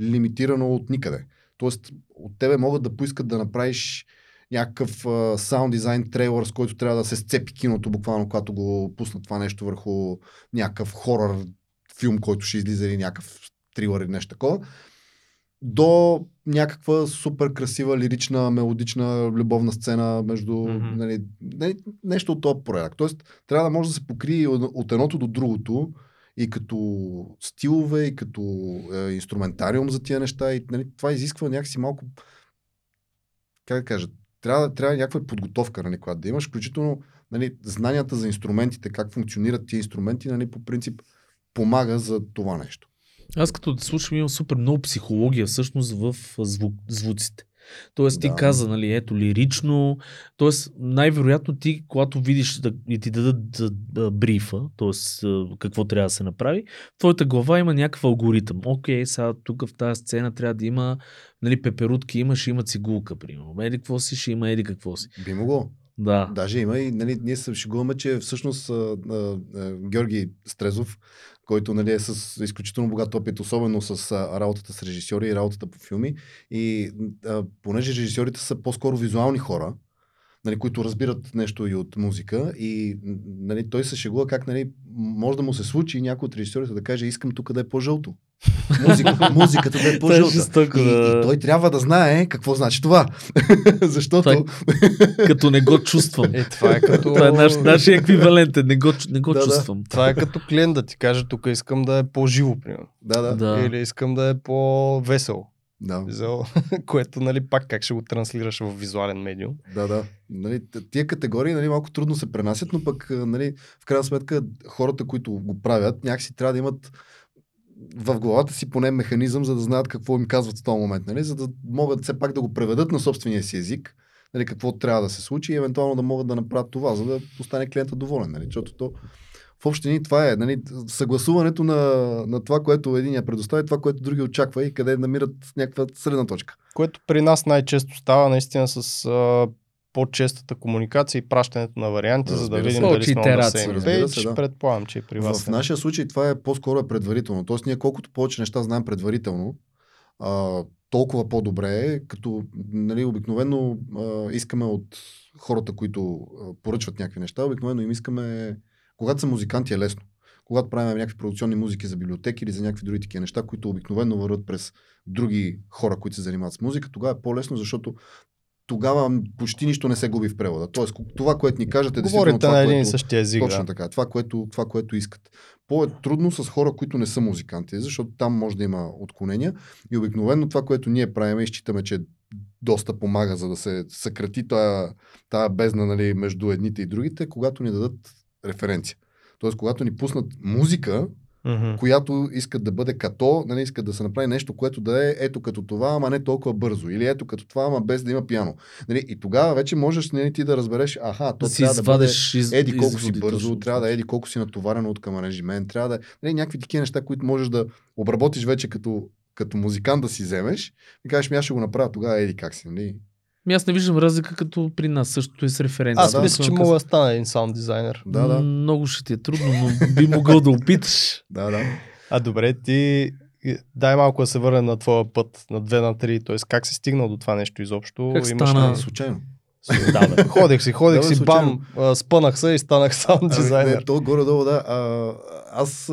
S3: лимитирано от никъде. Тоест, от тебе могат да поискат да направиш някакъв саунд дизайн трейлър, с който трябва да се сцепи киното, буквално, когато го пуснат това нещо върху някакъв хорър филм, който ще излиза или някакъв трилър или нещо такова. до някаква супер красива, лирична, мелодична, любовна сцена между
S1: Мгм.
S3: нали, не, нещо от този порядък. Тоест, трябва да може да се покрие от едното до другото и като стилове, и като е, инструментариум за тия неща. И, нали, това изисква някакси малко, как да кажа, трябва, трябва някаква подготовка, нали, която да имаш, включително нали, знанията за инструментите, как функционират тия инструменти, нали, по принцип помага за това нещо.
S2: Аз като те слушам имам супер много психология всъщност в звук, звуците. Тоест ти
S3: Да.
S2: каза, нали, ето лирично, тоест най-вероятно ти, когато видиш да, и ти дадат да, да, брифа, т.е. какво трябва да се направи, в твоята глава има някакъв алгоритъм. Окей, сега тук в тази сцена трябва да има, нали, пеперутки има, ще има цигулка, примерно. Еди какво си, ще има еди какво си.
S3: Би могло.
S2: Да.
S3: Даже има и нали, ние се шегуваме, че всъщност а, а, а, Георги Стрезов, който нали, е с изключително богат опит, особено с а, работата с режисьори и работата по филми. И а, понеже режисьорите са по-скоро визуални хора, нали, които разбират нещо и от музика. И нали, той се шегува как нали, може да му се случи някой от режисьорите да каже искам тук да е по-жълто. Музика, музиката да е
S2: е
S3: по-жълта.
S2: жестоко,
S3: и,
S2: да.
S3: и той трябва да знае какво значи това. <laughs> Защото...
S2: Е- Като не го чувствам.
S1: Е, това е като...
S2: Това е наш, нашия еквивалент, е, не го, не го
S3: Да, да.
S2: чувствам.
S1: Това е като клиент да ти каже, тук искам да е по-живо, примерно.
S3: Да, да.
S2: Да.
S1: Или искам да е по-весело.
S3: да.
S1: За- <laughs> Което, нали, пак как ще го транслираш в визуален медиум.
S3: Да, да. Нали, тия категории нали, малко трудно се пренасят, но пък нали, в крайна сметка хората, които го правят, някакси трябва да имат в главата си поне механизъм, за да знаят какво им казват в този момент, нали, за да могат все пак да го преведат на собствения си език, нали, какво трябва да се случи и евентуално да могат да направят това, за да остане клиента доволен. Нали, защото то в общини това е нали, съгласуването на, на това, което един я предостави, това, което други очаква и къде намират някаква средна точка.
S1: Което при нас най-често става наистина с а, по-честата комуникация и пращането на варианти, за да
S3: Разбира
S1: видим дали сме на same
S3: Разбира
S1: page.
S3: да.
S1: Предполагам, че и при вас.
S3: В
S1: е.
S3: нашия случай това е по-скоро е предварително. Тоест ние колкото повече неща знаем предварително, а, толкова по-добре е, като нали, обикновено а, искаме от хората, които а, поръчват някакви неща, обикновено им искаме, когато са музиканти е лесно. Когато правим някакви продукционни музики за библиотеки или за някакви други такива неща, които обикновено върват през други хора, които се занимават с музика, тогава е по-лесно, защото тогава почти нищо не се губи в превода. Тоест, това, което ни кажете, е
S1: Говорите
S3: това,
S1: на един
S3: което...
S1: същия език.
S3: Точно
S1: да.
S3: така. Това което, това, което искат. По-е трудно с хора, които не са музиканти, защото там може да има отклонения. И обикновено това, което ние правим и считаме, че доста помага, за да се съкрати тая бездна нали, между едните и другите, когато ни дадат референция. Тоест, когато ни пуснат музика,
S1: Мгм.
S3: която искат да бъде като, нали, искат да се направи нещо, което да е ето като това, ама не толкова бързо. Или ето като това, ама без да има пиано. Нали, и тогава вече можеш нали, ти да разбереш, аха, то
S2: Да
S3: трябва да бъде
S2: из,
S3: еди колко си бързо,
S2: точно.
S3: трябва да еди колко си натоварено от към аранжимент, трябва да нали, някакви такива неща, които можеш да обработиш вече като, като музикант да си вземеш и кажеш ми аз ще го направя тогава еди как си. Нали?
S2: Ми аз не виждам разлика като при нас, същото е с референция.
S1: Аз
S3: да,
S1: мисля, че мога да стана един саунд дизайнер.
S3: Да, да,
S2: Много ще ти е трудно, но би могъл да опиташ. <laughs>
S3: да, да.
S1: А добре, ти дай малко да се върнем на твоя път, на 2 на 3, т.е. как си стигнал до това нещо изобщо?
S2: Как
S1: Имаш
S2: стана?
S1: ли-
S3: Случайно.
S2: да, бе.
S1: Ходех си, ходех
S3: Да, бе,
S1: си, бам, а, спънах се и станах саунд
S3: Ами,
S1: дизайнер.
S3: Не, то горе-долу, да. А, аз,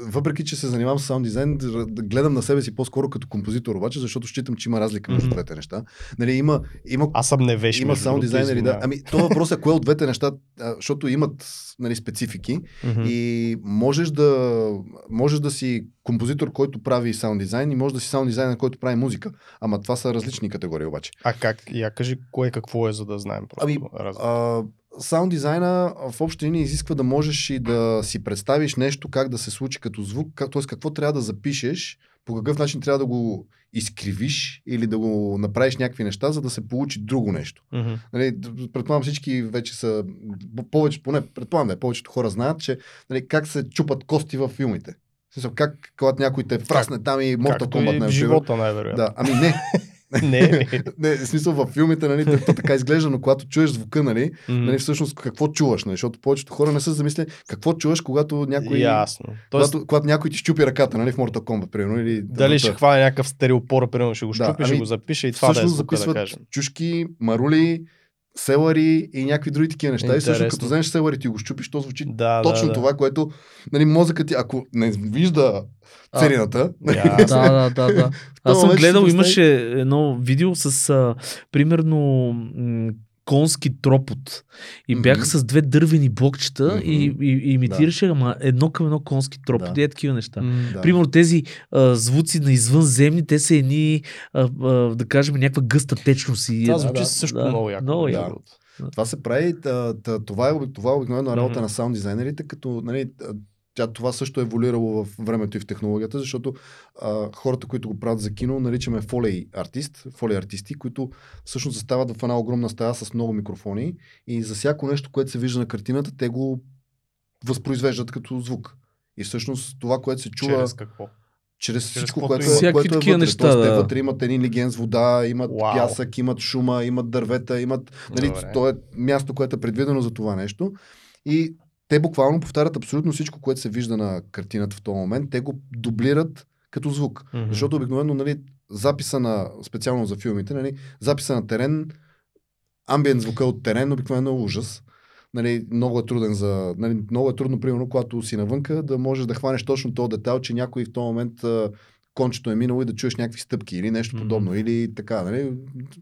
S3: въпреки, че се занимавам с саунд дизайн, гледам на себе си по-скоро като композитор, обаче, защото считам, че има разлика между
S2: Мгм.
S3: двете неща. Нали, има, има
S1: Аз съм невеж,
S3: има саунд дизайнери, да. Ами, то въпрос е кое от двете неща, защото имат нали, специфики
S1: Мгм.
S3: и можеш да, можеш да си композитор, който прави саунд дизайн и може да си саунд дизайнер, който прави музика. Ама това са различни категории обаче.
S1: А как? Я кажи кое какво е, за да знаем просто.
S3: Ами,
S1: разлика.
S3: А, саунд дизайна в общи линии изисква да можеш и да си представиш нещо, как да се случи като звук, как, т.е. какво трябва да запишеш, по какъв начин трябва да го изкривиш или да го направиш някакви неща, за да се получи друго нещо.
S1: Мгм.
S3: Нали, предполагам всички вече са, повече, поне предполагам да повечето хора знаят, че нали, как се чупат кости във филмите. В смисъл, как, когато някой те фрасне там и Mortal
S1: Както
S3: Kombat,
S1: и в живота най-вероятно.
S3: Да, ами не, <laughs> <laughs>
S1: Не,
S3: не, в смисъл във филмите, нали, то, така изглежда, но когато чуеш звука, нали,
S1: М,
S3: нали, всъщност какво чуваш, нали, защото повечето хора не са замислени какво чуваш, когато някой,
S1: Ясно. Тоест,
S3: когато, когато някой ти щупи ръката, нали, в Mortal Kombat, примерно, или
S1: дали ще хване някакъв стереопора, примерно ще го
S3: Да,
S1: щупи, ще
S3: ами,
S1: го запише и това да е
S3: всъщност
S1: звука, да
S3: записват
S1: кажем.
S3: чушки, марули, селари и някакви други такива неща. И също
S1: Интересно.
S3: като вземеш селари и го щупиш, то звучи
S1: Да,
S3: точно
S1: да,
S3: това, което нали, мозъкът ти, ако не вижда
S2: А.
S3: царината,
S1: Я.
S2: да, да, да, да. <laughs> Аз съм гледал, имаше едно видео с а, примерно м- конски тропот. И бяха с две дървени блокчета и,
S3: Мгм.
S2: и, и имитираше ама едно към едно конски тропот.
S3: Да.
S2: И е такива неща.
S3: Да.
S2: Примерно тези а, звуци на извънземни, те са едни, а, а, да кажем, някаква гъста течност. И,
S1: Това
S2: да,
S1: звучи
S2: да,
S1: също
S2: да,
S1: много яко.
S2: Много
S3: Да.
S2: яко.
S3: Това се прави, това, е, това е обикновено работа
S1: Мгм.
S3: на саунд дизайнерите, като нали, тя, това също е еволюирало в времето и в технологията, защото а, хората, които го правят за кино, наричаме фолей артист, фолей артисти, които всъщност застават в една огромна стая с много микрофони и за всяко нещо, което се вижда на картината, те го възпроизвеждат като звук. И всъщност това, което се чува
S1: Чрез какво?
S3: чрез,
S1: Чрез
S3: всичко, което, е, което е
S2: такива
S3: вътре.
S2: неща,
S3: Тоест, те вътре имат един леген с вода, имат
S1: Вау.
S3: пясък, имат шума, имат дървета, имат... Нали,
S1: Добре.
S3: то е място, което е предвидено за това нещо. И те буквално повтарят абсолютно всичко, което се вижда на картината в този момент. Те го дублират като звук.
S1: Мгм.
S3: Защото обикновено нали, записа на, специално за филмите, нали, записа на терен, амбиент звука от терен обикновено е ужас. Нали, много е труден за... Нали, много е трудно, примерно, когато си навънка, да можеш да хванеш точно този детайл, че някой в този момент а, кончето е минало и да чуеш някакви стъпки или нещо подобно. Или така, нали?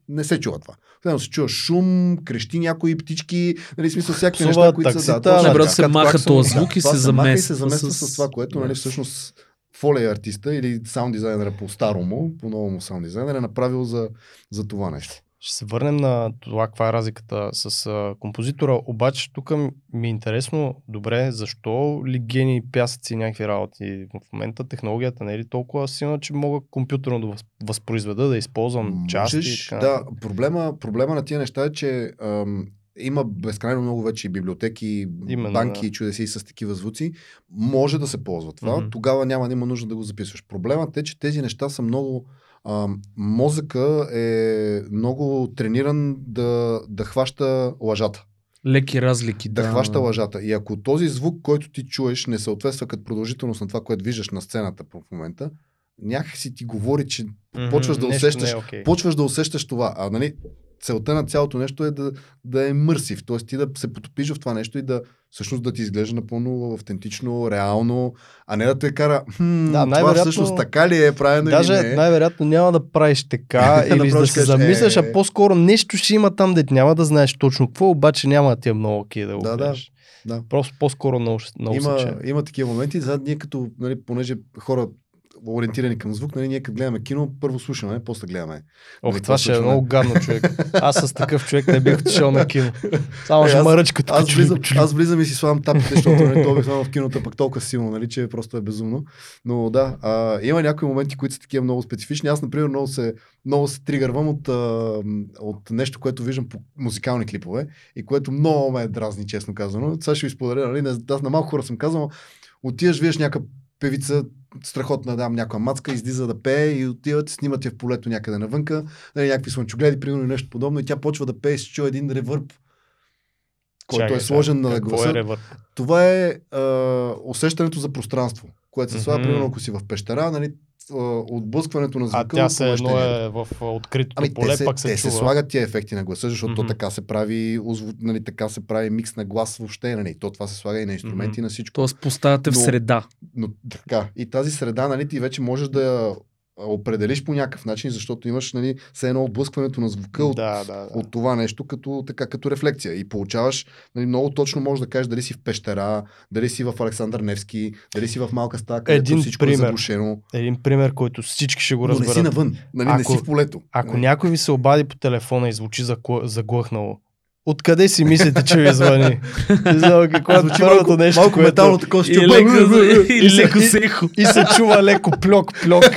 S3: Не се чува това. Следно се чува шум, крещи някои птички, нали, смисъл всякакви неща, които са...
S1: таксита,
S3: точно
S1: Не,
S2: брат, се маха този звук и се замества
S3: се замества
S2: с-
S3: с това, което, нали,
S2: Да.
S3: всъщност фолей артиста или саунд дизайнера по старому, по новому саунд дизайнер е направил за, за това нещо.
S1: Ще се върнем на това, каква е разликата с а, композитора, обаче тук ми е интересно, добре, защо ли гени, пясъци и някакви работи? В момента технологията не е ли толкова силна, че мога компютърно да въз- възпроизведа, да използвам части?
S3: Можеш,
S1: така
S3: да, проблема, проблема на тия неща е, че ам, има безкрайно много вече библиотеки,
S1: Именно,
S3: банки
S1: да.
S3: и чудеси с такива звуци. Може да се ползва това.
S1: Мгм.
S3: Тогава няма да има нужда да го записваш. Проблемът е, че тези неща са много... Ам, мозъка е много трениран да, да хваща лъжата.
S2: Леки разлики.
S3: Да, хваща лъжата. И ако този звук, който ти чуеш, не съответства като продължителност на това, което виждаш на сцената в момента, някакси ти говори, че
S1: Мгм,
S3: почваш да усещаш-
S1: е окей.
S3: почваш да усещаш това. А нали, целта на цялото нещо е да, да е мърсив. Т.е. ти да се потопиш в това нещо и да всъщност да ти изглежда напълно автентично, реално, а не да те кара хм,
S1: Да,
S3: това всъщност така ли е правилно
S1: Даже
S3: или не.
S1: най-вероятно няма да правиш така <laughs> или да
S3: ще
S1: се замисляш,
S3: е,
S1: а по-скоро нещо ще има там, де няма да знаеш точно какво, обаче няма да ти е много окей да го
S3: Да, да,
S1: гледаш.
S3: да.
S1: Просто по-скоро много, много
S3: има, има такива моменти. Сега ние като, нали, понеже хора ориентирани към звук, нали, ние като гледаме кино, първо слушаме, после гледаме.
S1: Ох,
S3: Нали,
S1: това ще е
S3: слушаме?
S1: много гадно, човек. Аз с такъв човек не бих отишъл на кино. Само
S3: Е,
S1: ще
S3: аз-
S1: мъръчка тук.
S3: Аз
S1: чули,
S3: влизам, аз влизам и си слагам тапите, защото нали, това обикновено в кинота пък толкова силно, нали, че просто е безумно. Но да, а, има някои моменти, които са такива много специфични. Аз, например, много се, много се тригървам от, от нещо, което виждам по музикални клипове и което много ме дразни, честно казано. Сега ще ви споделя, нали, не, аз на малко хора съм казал, отиваш, виждаш някаква певица, страхотна, дам някаква мацка, излиза да пее и отиват, снимат я в полето някъде навънка, нали, някакви слънчогледи, примерно и нещо подобно, и тя почва да пее чува един ревърб, който
S1: Чакай
S3: е сложен на
S1: какво
S3: гласа.
S1: Е ревърб?
S3: Това е а, усещането за пространство, което се слага,
S1: Мгм.
S3: примерно, ако си в пещера, нали, отблъскването на звука.
S1: А тя се едно е в а, откритото
S3: Ами,
S1: поле,
S3: те се,
S1: пак се
S3: те
S1: чува.
S3: се слагат тия ефекти на гласа, защото то
S1: Мгм.
S3: така се прави, нали, така се прави микс на глас въобще. Нали. То това се слага и на инструменти,
S1: Мгм.
S3: на всичко.
S2: Тоест поставяте в
S3: Но-
S2: среда.
S3: Но така. И тази среда, нали, ти вече можеш да я определиш по някакъв начин, защото имаш нали, все едно отблъскването на звука от,
S1: Да, да, да.
S3: от това нещо като, така, като рефлекция. И получаваш, нали, много точно можеш да кажеш дали си в пещера, дали си в Александър Невски, дали си в малка стая, където
S1: Един
S3: всичко е
S1: пример.
S3: заглушено.
S1: Един пример, който всички ще го
S3: Но не
S1: разберат.
S3: си навън, нали, не
S1: Ако-
S3: си в полето.
S1: Ако
S3: Нали.
S1: някой ви се обади по телефона и звучи заглъ- заглъхнало, откъде си мислите, че ви звъни? Не знам какво е първото нещо,
S3: малко
S1: което...
S3: метално такова
S2: И
S3: ще
S2: леко,
S1: и
S2: и леко
S1: се-
S2: сехо.
S1: И се чува леко плок, плок. <laughs>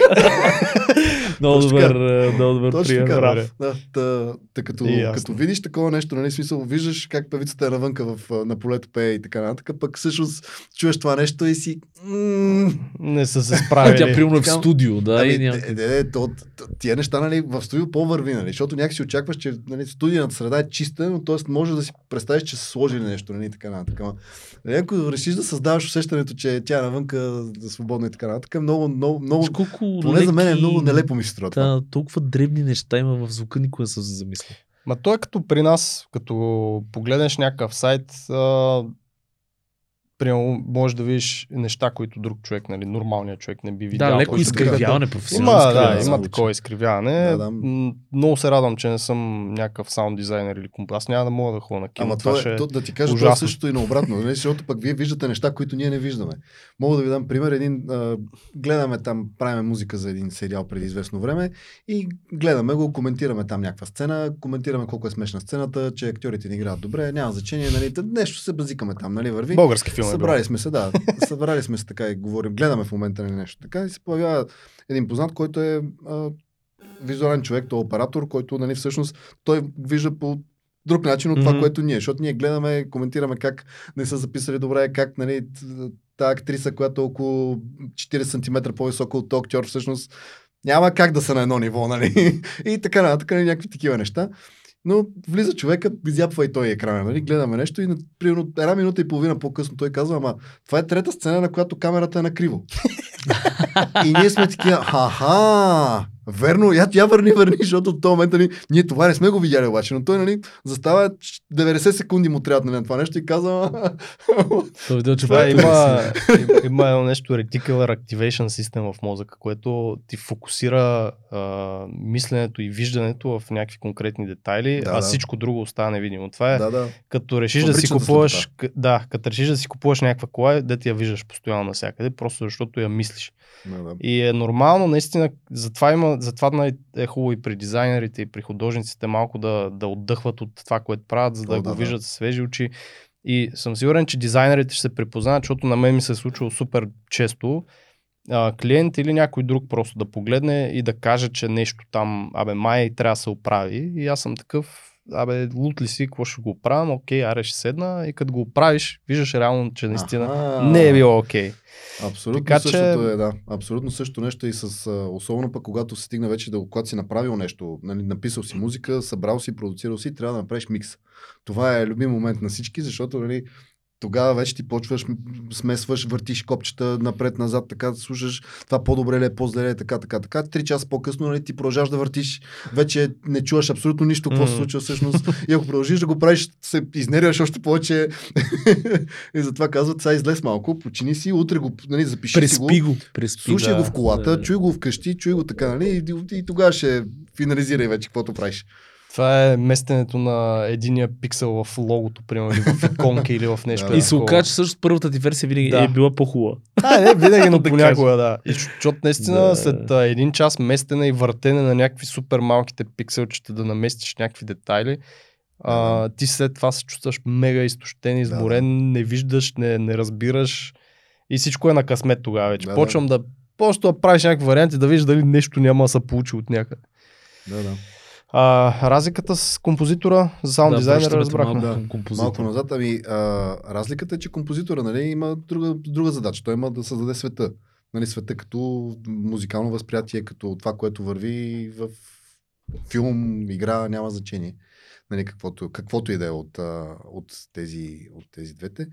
S2: Много
S3: Точно
S2: добър, е, много добър прием.
S3: да. да та, та, като,
S1: И
S3: като видиш такова нещо, нали, смисъл, виждаш как певицата е навънка в, на полето пее и така нататък, пък всъщност чуеш това нещо и си...
S1: Не са се
S2: А тя
S1: справили.
S2: примерно е в студио, да,
S3: Ами,
S2: и
S3: то, т- тия неща нали, в студио по-върви, нали, защото някакси очакваш, че нали, студийната среда е чиста, но т.е. може да си представиш, че са сложили нещо, нали, така нататък. Нали, ако решиш да създаваш усещането, че тя е навънка да свободна и така нататък, много, много, много,
S2: Виж колко
S3: поне за мен е
S2: леки-
S3: много нелепо ми се струва.
S2: Да, толкова дребни неща има в звука, никога не съм се замислил.
S1: Ма то е като при нас, като погледнеш някакъв сайт, а, примерно, можеш да видиш неща, които друг човек, нали, нормалният човек не би видял.
S2: Да, леко изкривяване,
S1: Има,
S2: професионално
S1: да,
S2: изкривяване.
S1: има такова изкривяване.
S3: Да, да.
S1: Много се радвам, че не съм някакъв саунд дизайнер или композитор. Аз няма да мога да ходя на кино.
S3: Ама
S1: това
S3: то,
S1: ще...
S3: е, то, да ти кажа, това е
S1: ужасно.
S3: същото и наобратно, нали? защото пък вие виждате неща, които ние не виждаме. Мога да ви дам пример. Един, а, гледаме там, правиме музика за един сериал преди известно време и гледаме го, коментираме там някаква сцена, коментираме колко е смешна сцената, че актьорите ни играят добре, няма значение, нали? Нещо се базикаме там, нали? Върви.
S1: Български филм е бил.
S3: Събрали сме се, да. <laughs> Събрали сме се така и говорим. Гледаме в момента на нещо. Така и се появява един познат, който е а, визуален човек, той е оператор, който нали, всъщност той вижда по друг начин от това,
S1: Мгм.
S3: което ние. Защото ние гледаме, коментираме как не са записали добре, как нали, т- тази актриса, която е около 40 см по-висока от актьор, всъщност няма как да са на едно ниво, нали? <laughs> И така нататък, нали, някакви такива неща. Но влиза човека, изяпва и той екрана, нали? Гледаме нещо и примерно една минута и половина по-късно той казва, ама това е трета сцена, на която камерата е накриво. <laughs> и ние сме такива, аха, верно, я, я върни, върни, защото в този момент нали, ние това не сме го видяли обаче, но той нали, застава 90 секунди му трябва нали, на това нещо и казва, <laughs>
S2: Той видео, че
S1: Това има, има, едно нещо Reticular Activation System в мозъка, което ти фокусира а, мисленето и виждането в някакви конкретни детайли,
S3: Да,
S1: а
S3: да.
S1: всичко друго остава невидимо. Това е
S3: да, да.
S1: като решиш да си купуваш, к- да, като решиш да си купуваш някаква кола, да ти я виждаш постоянно навсякъде, просто защото я мислиш.
S3: да, да.
S1: И е нормално, наистина, затова, има, затова най- е хубаво и при дизайнерите, и при художниците малко да, да отдъхват от това, което правят, за да
S3: О,
S1: го
S3: да, да.
S1: виждат с свежи очи. И съм сигурен, че дизайнерите ще се припознаят, защото на мен ми се е случило супер често а, клиент или някой друг просто да погледне и да каже, че нещо там, абе, май трябва да се оправи. И аз съм такъв, абе, лут ли си, какво ще го оправям, окей, аре ще седна и като го оправиш, виждаш реално, че наистина
S3: Аха.
S1: не е било окей.
S3: Абсолютно
S1: Така
S3: така,
S1: че-
S3: същото е, да. Абсолютно същото нещо и с, особено пък когато се стигна вече да, когато си направил нещо, нали, написал си музика, събрал си, продуцирал си, трябва да направиш микс. Това е любим момент на всички, защото нали, тогава вече ти почваш, смесваш, въртиш копчета напред-назад, така да слушаш това по-добре ли е, по-зле ли е, така, така, така. Три часа по-късно нали, ти продължаваш да въртиш, вече не чуваш абсолютно нищо, какво се случва всъщност. И ако продължиш да го правиш, се изнервяш още повече. <laughs> и затова казват, сега излез малко, почини си, утре го, нали, запиши си го.
S2: Преспи го. Преспи.
S3: Слушай
S1: да.
S3: го в колата,
S2: Да, да.
S3: чуй го вкъщи, чуй го така, нали? И, и тогава ще финализирай вече каквото правиш.
S1: Това е местенето на единия пиксел в логото, примерно, или в иконка, или в нещо.
S3: Да,
S2: И се
S1: такова.
S2: оказа, че също първата ти версия винаги
S1: Да.
S2: е била по-хубава.
S1: А, не, винаги, но <laughs>
S2: Да
S1: понякога, да. И защото наистина
S2: Да.
S1: след а, един час местене и въртене на някакви супер малките пикселчета да наместиш някакви детайли, а, ти след това се чувстваш мега изтощен, изморен, не виждаш, не, не разбираш и всичко е на късмет тогава вече.
S3: Да, да.
S1: Почвам да просто да правиш някакви варианти, да видиш дали нещо няма да се получи от някъде.
S3: Да, да.
S1: А, разликата с композитора, за саунд
S2: Да,
S1: дизайнера разбрахме.
S2: малко
S3: Да.
S2: към композитора.
S3: Малко назад, ами а, разликата е, че композитора нали, има друга, друга задача. Той има да създаде света. Нали, света като музикално възприятие, като това, което върви в филм, игра, няма значение. Нали, каквото, каквото и да е от, от, тези, от тези двете.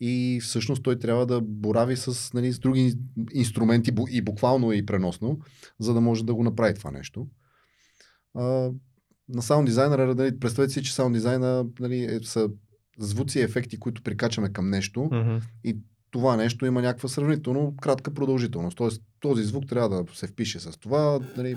S3: И всъщност той трябва да борави с, нали, с други инструменти и буквално и преносно, за да може да го направи това нещо. А, на саунд дизайнера, нали, представете си, че саунд дизайна нали, е, са звуци и ефекти, които прикачаме към нещо.
S1: Мгм.
S3: Това нещо има някаква сравнително кратка продължителност. Тоест, този звук трябва да се впише с това, нали,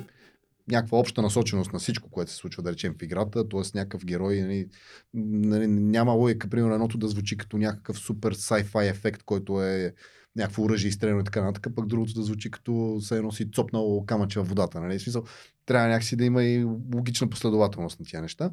S3: някаква обща насоченост на всичко, което се случва, да речем, в играта, т.е. някакъв герой, нали, нали, няма логика, примерно, едното да звучи като някакъв супер sci-fi ефект, който е някакво оръжие изстреляно и така нататък, пък другото да звучи като се едно си цопнало камъче в водата. Нали? В смисъл, трябва някакси да има и логична последователност на тия неща.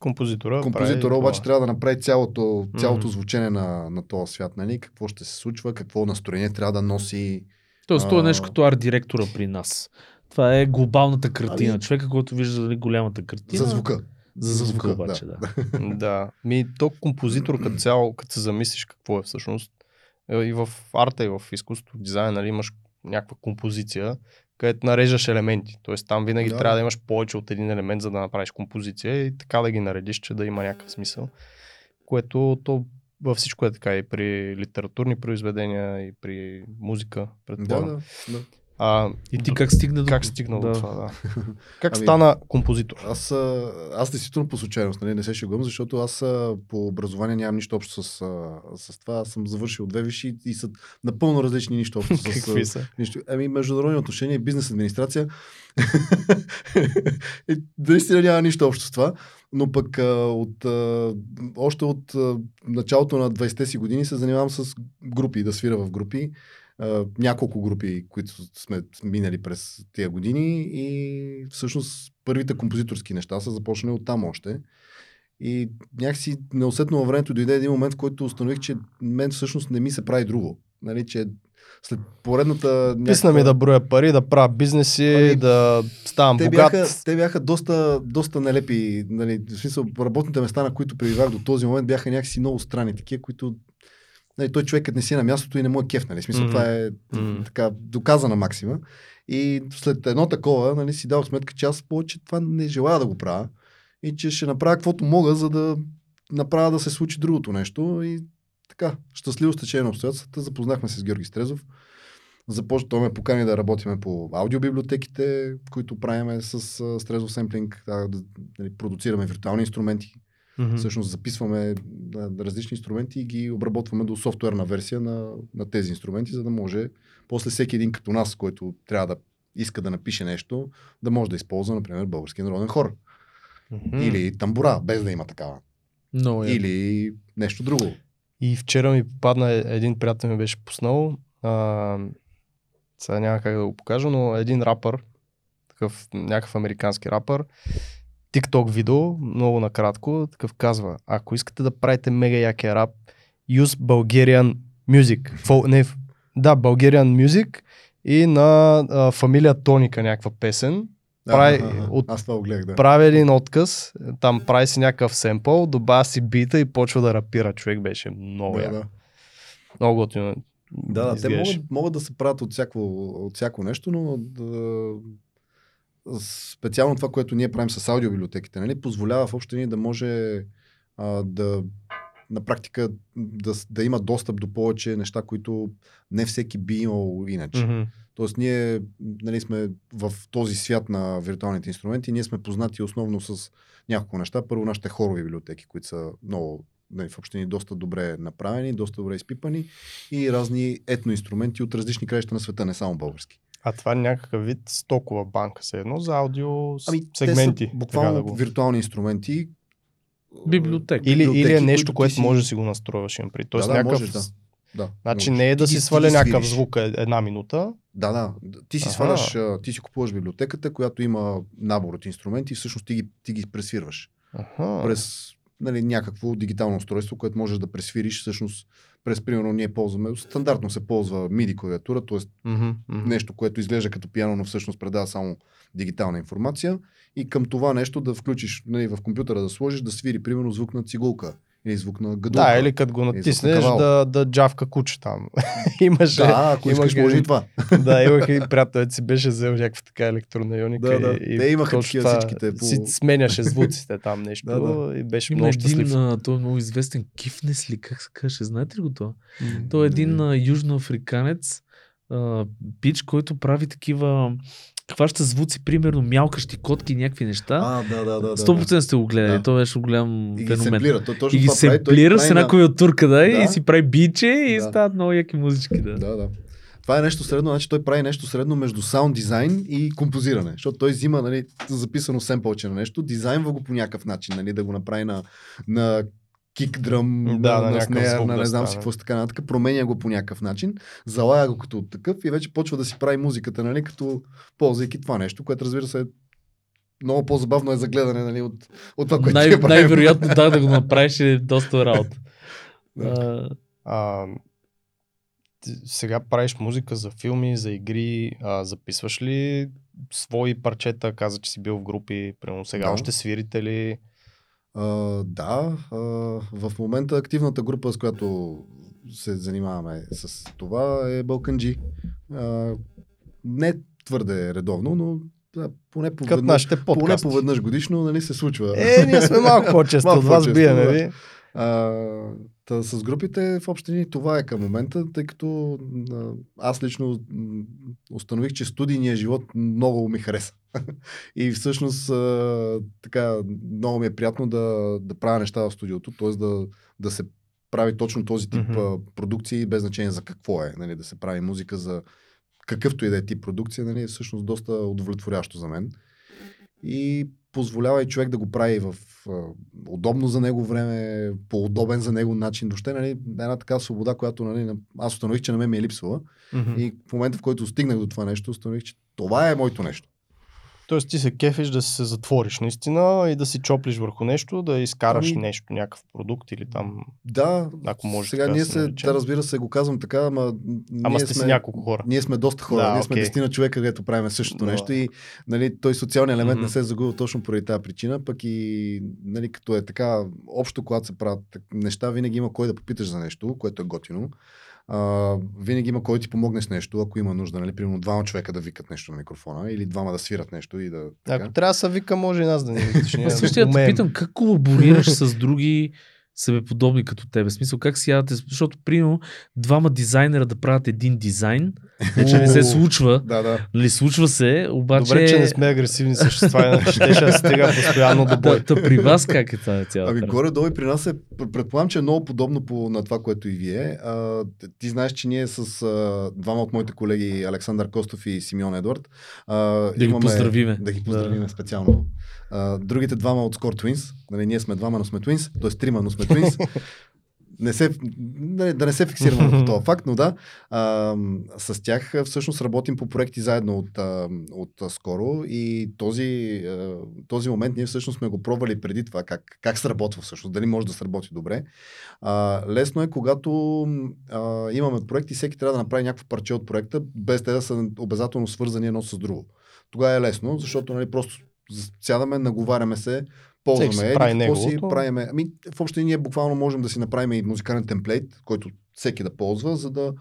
S1: Композитора.
S3: Композитора
S1: прави
S3: обаче
S1: това.
S3: трябва да направи цялото, цялото звучение на, на този свят, нали? какво ще се случва, какво настроение трябва да носи.
S2: Тоест, това е
S3: А.
S2: нещо като арт-директора при нас. Това е глобалната картина.
S3: Ами-
S2: Човека, който вижда нали, голямата картина.
S3: За звука.
S2: За, за звука, обаче, да. <laughs>
S1: Да. Ми, то композитор като цяло, като се замислиш какво е всъщност, и в арта, и в изкуството, в дизайна, нали, имаш някаква композиция, където нареждаш елементи. Тоест там винаги
S3: Да.
S1: трябва да имаш повече от един елемент, за да направиш композиция и така да ги наредиш, че да има някакъв смисъл. Което то във всичко е така и при литературни произведения, и при музика,
S3: Да,
S1: предполагам.
S3: да, да.
S1: А,
S2: И ти как стигна до...
S1: как стигна
S2: Да.
S1: до това, да. <laughs> Как
S3: Ами-
S1: стана композитор?
S3: Аз, а, аз действително по случайност, нали, не се шегувам, защото аз а, по образование нямам нищо общо с, с това. Аз съм завършил две висши и са напълно различни нищо общо <laughs> с...
S1: Какви са?
S3: Нищо. Ами, международни отношения и бизнес администрация. <laughs> и, наистина няма нищо общо с това. Но пък а, от, а, още от а, началото на 20-те си години се занимавам с групи, да свира в групи. А, няколко групи, които сме минали през тия години и всъщност първите композиторски неща са започнали от там още. И някакси неусетно във времето дойде един момент, в който установих, че мен всъщност не ми се прави друго. Нали, че след поредната...
S1: Писна ми да броя пари, да правя бизнеси,
S3: Ами,
S1: да ставам
S3: те
S1: богат.
S3: бяха, те бяха доста, доста нелепи. Нали, в смисъл, работните места, на които пребивах до този момент, бяха някакси много странни. Такива, които нали, той човекът не си е на мястото и не му е кеф. Нали? Смисъл,
S1: Мгм.
S3: това е така доказана максима. И след едно такова, нали, си дал сметка, че аз повече това не желая да го правя. И че ще направя каквото мога, за да направя да се случи другото нещо. И така, щастливо стечение на обстоятелствата. Запознахме се с Георги Стрезов. Започна, той ме покани да работиме по аудиобиблиотеките, които правиме с Стрезов семплинг, да, да нали, продуцираме виртуални инструменти.
S1: Мгм.
S3: Всъщност записваме различни инструменти и ги обработваме до софтуерна версия на, на тези инструменти, за да може после всеки един като нас, който трябва да иска да напише нещо, да може да използва, например, български народен хор.
S1: Мгм.
S3: Или тамбура, без да има такава.
S2: Много е.
S3: Или нещо друго.
S1: И вчера ми попадна е- един приятел ми беше пуснал. А, сега няма как да го покажа, но един рапър, такъв някакъв американски рапър, TikTok видео, много накратко, такъв казва, ако искате да правите мега якия рап, use Bulgarian music. Фол, не, да, Bulgarian music и на а, фамилия Тоника някаква песен. Прави от-
S3: Аз това гледах, да.
S1: Прави един отказ, там прави си някакъв семпъл, добавя си бита и почва да рапира. Човек беше много
S3: да,
S1: як.
S3: да.
S1: Много готино.
S3: Да, да, те могат, могат да се правят от всяко, от всяко нещо, но да, специално това, което ние правим с аудиобиблиотеките, нали, позволява в общи линии да може а, да на практика да, да има достъп до повече неща, които не всеки би имал иначе.
S1: Мгм.
S3: Тоест ние нали, сме в този свят на виртуалните инструменти, ние сме познати основно с няколко неща. Първо нашите хорови библиотеки, които са много нали, в общини доста добре направени, доста добре изпипани и разни етноинструменти от различни краища на света, не само български.
S1: А това е някакъв вид стокова банка, се едно за аудио
S3: Ами,
S1: сегменти.
S3: те са буквално
S1: да го...
S3: виртуални инструменти.
S2: Библиотека.
S1: Или, или е нещо, което
S3: си-
S1: можеш да си го настроиш. Им при. Тоест
S3: да, да,
S1: някакъв...
S3: можеш, да. Да,
S1: Значи
S3: можеш.
S1: не е да
S3: Ти
S1: си сваля някакъв звук една минута.
S3: Да, да. Ти си
S1: Аха.
S3: сваляш, ти си купуваш библиотеката, която има набор от инструменти и всъщност ти ги, ти ги пресвирваш.
S1: Аха.
S3: през нали, някакво дигитално устройство, което можеш да пресвириш. Всъщност, през примерно ние ползваме, стандартно се ползва MIDI клавиатура, т.е.
S1: Мгм, мгм.
S3: нещо, което изглежда като пиано, но всъщност предава само дигитална информация. И към това нещо да включиш нали, в компютъра да сложиш, да свири примерно звук на цигулка или звук на гадулка.
S1: Да, или като го
S3: на
S1: натиснеш да, да джавка куче там. <laughs> Имаше,
S3: да, ако искаш,
S1: имах
S3: може и това. <laughs>
S1: да, имах и приятел, си беше взел някаква така електронайоника.
S3: Да, да.
S1: И,
S3: Те имаха
S1: точно
S3: такива всичките по-
S1: Си сменяше звуците там <laughs> нещо
S3: Да, да.
S1: и беше
S2: Има
S1: много
S2: един,
S1: щастлив.
S2: а, той е много известен, Кифнес ли, как се каже, знаете ли го това? Той е един а, южноафриканец, а, пич, който прави такива, хваща звуци, примерно мялкащи котки, някакви неща.
S3: А, да, да, да. да,
S2: 100% сте го гледали,
S3: Да.
S2: той беше голям
S3: И ги
S2: феномен.
S3: семплира. Той точно
S2: И ги семплира с една
S3: на-
S2: клавиатурка, да,
S3: Да.
S2: и си прави биче и
S3: Да.
S2: стават много яки музички, да.
S3: Да, да. Това е нещо средно, значи той прави нещо средно между саунд дизайн и композиране. Защото той взима нали, записано семпълче на нещо, дизайнва го по някакъв начин, нали, да го направи на, на кик дръм,
S1: Да,
S3: на,
S1: на звук
S3: на не знам си какво си така нататък, променя го по някакъв начин, залая го като такъв и вече почва да си прави музиката, нали, като ползвайки това нещо, което разбира се е много по-забавно е за гледане нали, от, от това, което
S2: Най-
S3: правим.
S2: най-вероятно да, да го направиш е доста работа. <laughs>
S3: Да.
S2: А,
S1: сега правиш музика за филми, за игри, а, записваш ли свои парчета, каза, че си бил в групи, примерно сега
S3: Да.
S1: още свирите ли?
S3: А, да, а, в момента активната група, с която се занимаваме с това е Балканджи. А, не твърде редовно, но да, поне
S1: нашите
S3: поне поведнъж годишно нали, се случва.
S1: Е, ние сме малко по-често <laughs> от вас биеме
S3: да.
S1: ви.
S3: А, та, с групите в общи линии това е към момента, тъй като а, аз лично установих, че студийният живот много ми хареса. <laughs> И всъщност а, така много ми е приятно да, да правя неща в студиото, т.е. Да, да се прави точно този тип а, продукции, без значение за какво е. Нали, да се прави музика за какъвто и да е тип продукция, нали, е всъщност доста удовлетворящо за мен. И позволява и човек да го прави в удобно за него време, по удобен за него начин. Въобще, нали, една така свобода, която нали, на- аз установих, че на мен ми е липсвала.
S1: Мгм.
S3: И в момента, в който стигнах до това нещо, установих, че това е моето нещо.
S1: Тоест ти се кефиш да се затвориш наистина и да си чоплиш върху нещо, да изкараш
S3: Ами-
S1: нещо, някакъв продукт или там...
S3: Да,
S1: Ако може
S3: сега ние
S1: се
S3: да, разбира се, го казвам така, ама,
S1: Ама сте
S3: сме,
S1: си няколко хора.
S3: Ние сме доста хора,
S1: Да,
S3: ние сме десетина човека, където правим същото
S1: Да.
S3: нещо и нали, той социалният елемент
S1: Мгм.
S3: не се е загубил точно поради тази причина, пък и нали, като е така, общо когато се правят неща, винаги има кой да попиташ за нещо, което е готино. А, винаги има кой да ти помогне с нещо, ако има нужда, нали, примерно двама човека да викат нещо на микрофона или двама да свират нещо и да... Така.
S1: Ако трябва да се вика, може и нас да ни викаш. <laughs>
S2: Аз те
S1: умеем.
S2: питам, как колаборираш с други себеподобни като тебе? В смисъл, как си ядете? Защото, примерно, двама дизайнера да правят един дизайн, <laughs> вече не се случва.
S3: Да, да.
S2: Нали, случва се, обаче...
S1: Добре, че не сме агресивни същества, <laughs> ще ще стига постоянно до бой.
S2: Та, при вас как е тази цялата?
S3: Ами горе-долу и при нас е, пр- предполагам, че е много подобно по, на това, което и вие. А, ти знаеш, че ние с а, двама от моите колеги, Александър Костов и Симеон Едвард, а,
S2: Да ги поздравиме.
S3: Да ги поздравиме специално. А, другите двама от Score Twins, нали, ние сме двама, но сме Twins, т.е. трима, но сме Twins. <laughs> не се, нали, да не се фиксираме върху този факт, но да, а, с тях всъщност работим по проекти заедно от, а, от скоро и този, а, този момент ние всъщност сме го пробвали преди това, как, как сработва всъщност, дали може да сработи добре. А, лесно е, когато а, имаме проект и всеки трябва да направи някакво парче от проекта, без те да са обязателно свързани едно с друго. Тогава е лесно, защото нали, просто сядаме, наговаряме се,
S1: Всеки
S3: ползваме
S1: прави
S3: еди, какво си, правиме. Ами, в общи ние буквално можем да си направим и музикален темплейт, който всеки да ползва, за да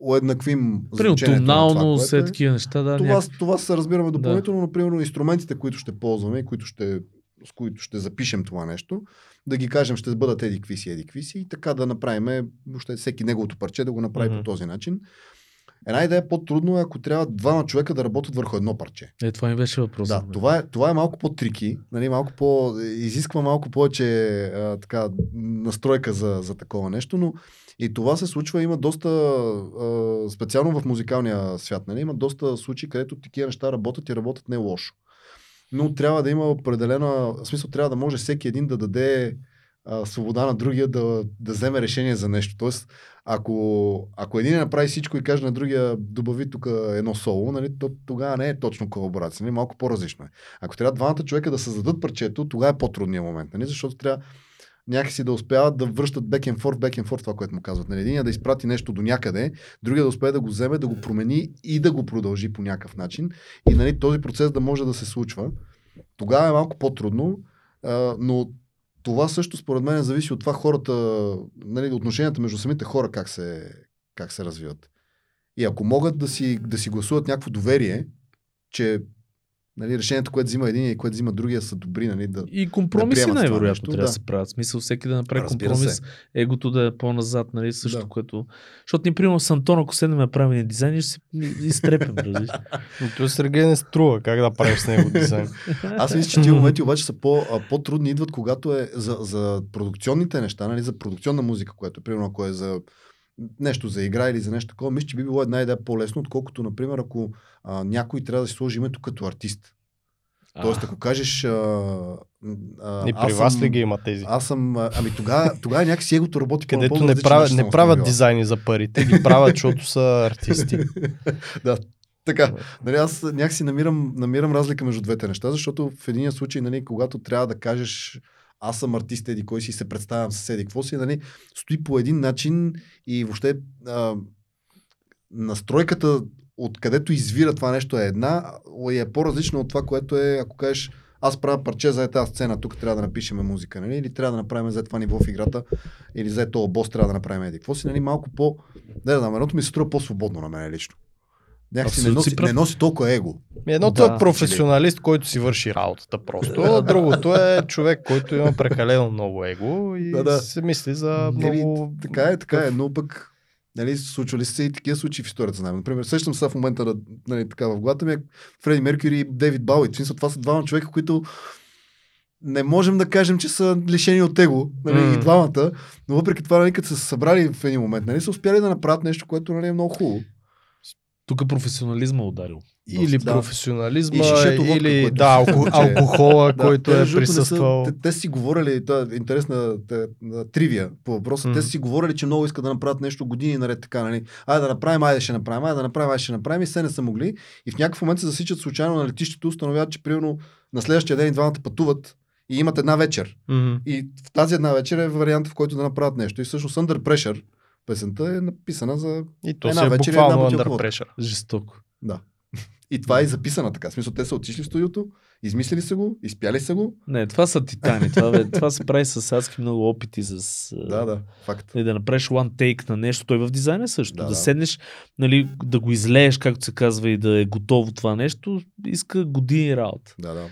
S3: уеднаквим звучението на това, което е.
S2: такива неща, да.
S3: Това,
S2: някак-
S3: това се разбираме допълнително, но примерно инструментите, които ще ползваме и които ще, с които ще запишем това нещо, да ги кажем ще бъдат еди какви си, еди какви си и така да направим въобще всеки неговото парче да го направи
S1: Мгм.
S3: по този начин. Една идея е по-трудно, е, ако трябва двама човека да работят върху едно парче.
S2: Е, това ми беше въпрос.
S3: Да, това е, това е малко по-трики, нали, малко по, изисква малко повече а, така, настройка за, за такова нещо, но и това се случва, има доста, а, специално в музикалния свят, нали, има доста случаи, където такива неща работят и работят не лошо. Но трябва да има определена, в смисъл трябва да може всеки един да даде а, свобода на другия да, да вземе решение за нещо. Тоест, ако, ако един направи всичко и каже на другия, добави тук едно соло, нали, то тогава не е точно колаборация, нали, малко по-различно е. Ако трябва двамата човека да създадат парчето, тогава е по-трудният момент, нали, защото трябва някакси да успяват да връщат back and forth, back and forth, това, което му казват. Нали, единия да изпрати нещо до някъде, другия да успее да го вземе, да го промени и да го продължи по някакъв начин. И нали, този процес да може да се случва. Тогава е малко по-трудно, но това също според мен зависи от това хората, нали, отношенията между самите хора как се, как се развиват. И ако могат да си, да си гласуват някакво доверие, че нали, решението, което взима един и което взима другия са добри, нали, да,
S2: И компромиси
S3: да
S2: най-вероятно трябва да.
S3: да.
S2: се правят. Смисъл всеки да направи
S3: Разбира
S2: компромис,
S3: се.
S2: егото да е по-назад, нали? Също,
S3: Да.
S2: което... Защото ние, примерно, с Антон, ако седнем да правим един дизайн, ще се <laughs> разбираш.
S1: Но той Сергей не струва как да правиш с него дизайн. <laughs>
S3: Аз мисля, че тези моменти обаче са по, по-трудни, идват когато е за, за продукционните неща, нали, за продукционна музика, което е, примерно, ако е за нещо за игра или за нещо такова, мисля, че би било една идея по-лесно, отколкото, например, ако а, някой трябва да си сложи името като артист. Тоест, ако кажеш... А, а,
S1: И при
S3: аз
S1: вас
S3: съм-
S1: ли ги има тези?
S3: Аз съм... Ами тогава, тогава някакси егото работи по
S1: Където не правят, не правят дизайни за парите, ги правят, защото са артисти. <laughs>
S3: да, така. Нали, аз някакси намирам, намирам разлика между двете неща, защото в един случай, нали, когато трябва да кажеш аз съм артист, еди кой си, се представям с еди какво си, нали, стои по един начин и въобще а, настройката откъдето извира това нещо е една и е по-различна от това, което е, ако кажеш аз правя парче за тази сцена, тук трябва да напишем музика, нали? или трябва да направим за това ниво в играта, или за този бос трябва да направим еди. Какво си, нали, малко по... Не, да, едното ми се струва по-свободно на мен лично. Някакси не носи, не носи толкова его.
S1: Едното
S2: Да.
S1: е професионалист, който си върши работата просто, а другото е човек, който има прекалено много его и
S3: Да, да.
S1: се мисли за
S3: Еми,
S1: много...
S3: така е, така е, но пък Нали, случвали се и такива случаи в историята. Знаем. Например, сещам се в момента на, нали, така, в главата ми е Фреди Меркюри и Дейвид Бауи. Смисъл, това са двама човека, които не можем да кажем, че са лишени от его, нали,
S1: М.
S3: и двамата, но въпреки това, нали, като са се събрали в един момент, нали, са успяли да направят нещо, което нали, е много хубаво.
S2: Тук професионализма е ударил.
S1: Или
S3: Да.
S1: професионализма,
S3: И водка,
S1: или
S3: което
S1: да,
S3: се
S1: алко,
S3: случи.
S1: алкохола,
S3: Да,
S1: който
S3: те,
S1: е
S3: не са-
S1: присъствал.
S3: Те, те си говорили, та, интересна та, на тривия по въпроса,
S1: М.
S3: те си говорили, че много искат да направят нещо години наред така, нали? Айде да направим, айде ще направим, айде да направим, айде ще направим и все не са могли. И в някакъв момент се засичат случайно на летището, установяват, че примерно на следващия ден и двамата пътуват и имат една вечер.
S1: Мгм.
S3: И в тази една вечер е вариант, в който да направят нещо. И всъщност Under Pressure песента е написана за...
S1: И то
S3: Една
S1: е
S3: вечер и
S1: буквално
S3: една
S1: under pressure.
S2: Жестоко.
S3: Да. И това е записана така. В смисъл, те са отишли в студиото, измислили са го, изпяли са го.
S2: Не, това са титани. Това, бе, това се прави с адски много опити с... <laughs>
S3: Да, да, факт.
S2: Нали, да направиш one take на нещо. Той в дизайна също.
S3: Да,
S2: Да,
S3: да.
S2: да седнеш, нали, да го излееш, както се казва, и да е готово това нещо, иска години работа.
S3: Да, да.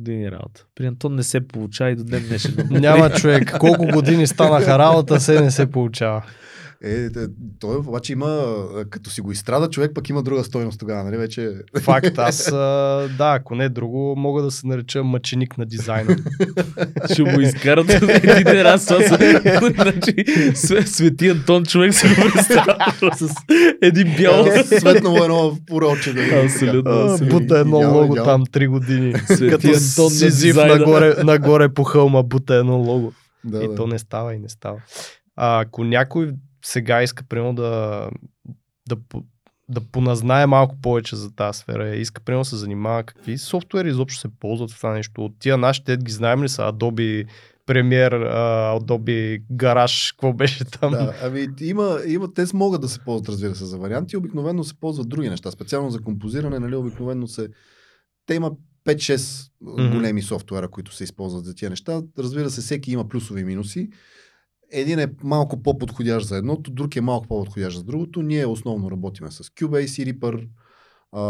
S2: Години работа. При Антон не се получава и до ден днешен. <laughs>
S1: Няма човек. <laughs> Колко години станаха работа, се не се получава.
S3: Е, е, той обаче има, като си го изстрада, човек пък има друга стойност тогава, нали? Вече
S1: Факт, аз <laughs> да, ако не друго, мога да се нареча мъченик на дизайна. <laughs>
S2: Ще го изкарат <laughs> един раз. Значи, Све- Свети Антон човек се го представя с един бял.
S3: светнало едно пороче. Да
S2: Абсолютно.
S1: Бута едно лого там 3 години.
S2: Свети
S1: Като
S2: Антон на
S1: Сизиф нагоре по хълма бута едно лого.
S3: Да,
S1: И
S3: да.
S1: то не става и не става. А, ако някой сега иска, примерно, да, да, да поназнае малко повече за тази сфера, иска, примерно, да се занимава, какви софтуери изобщо се ползват в това нещо. От тия нашите ги знаем ли са Adobe а, Adobe Garage, какво беше там?
S3: Да, ами има, има, те могат да се ползват, разбира се, за варианти. Обикновено се ползват други неща. Специално за композиране, нали, обикновено се... Те има 5-6
S1: Мгм.
S3: големи софтуера, които се използват за тия неща. Разбира се, всеки има плюсови и минуси. Един е малко по-подходящ за едното, друг е малко по-подходящ за другото. Ние основно работиме с Cubase и Reaper. А,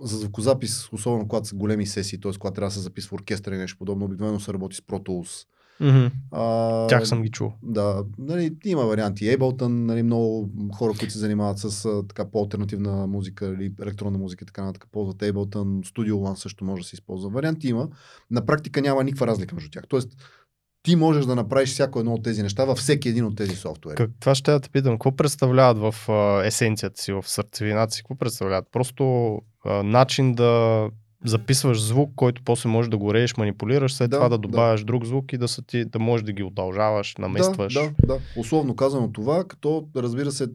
S3: за звукозапис, особено когато са големи сесии, т.е. когато трябва да се записва оркестър и нещо подобно, обикновено се работи с Pro Tools.
S1: Мгм.
S3: А,
S1: Тях съм ги чул.
S3: да, нали, има варианти. Ableton, нали, много хора, които се занимават с а, така по-алтернативна музика или електронна музика, и така нататък, ползват Ableton. Studio One също може да се използва. Варианти има. На практика няма никаква разлика между тях. Тоест, ти можеш да направиш всяко едно от тези неща във всеки един от тези софтуери.
S1: Как, това ще да те питам. Какво представляват в а, есенцията си, в сърцевината си? Какво представляват? Просто а, начин да записваш звук, който после можеш да го режеш, манипулираш, след
S3: Да,
S1: това да
S3: да.
S1: добавяш друг звук и да, са ти, да можеш да ги удължаваш, наместваш.
S3: Да, да, да. Условно казано това, като разбира се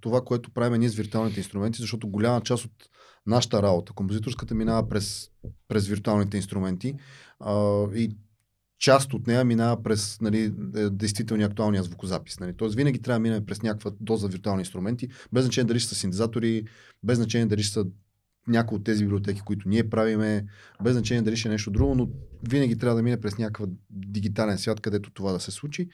S3: това, което правим ние с виртуалните инструменти, защото голяма част от нашата работа, композиторската минава през, през виртуалните инструменти и част от нея минава през нали, е, действителния актуалния звукозапис. Нали. Тоест винаги трябва да минем през някаква доза виртуални инструменти, без значение дали ще са синтезатори, без значение дали ще са някои от тези библиотеки, които ние правиме, без значение дали ще е нещо друго, но винаги трябва да мине през някакъв дигитален свят, където това да се случи.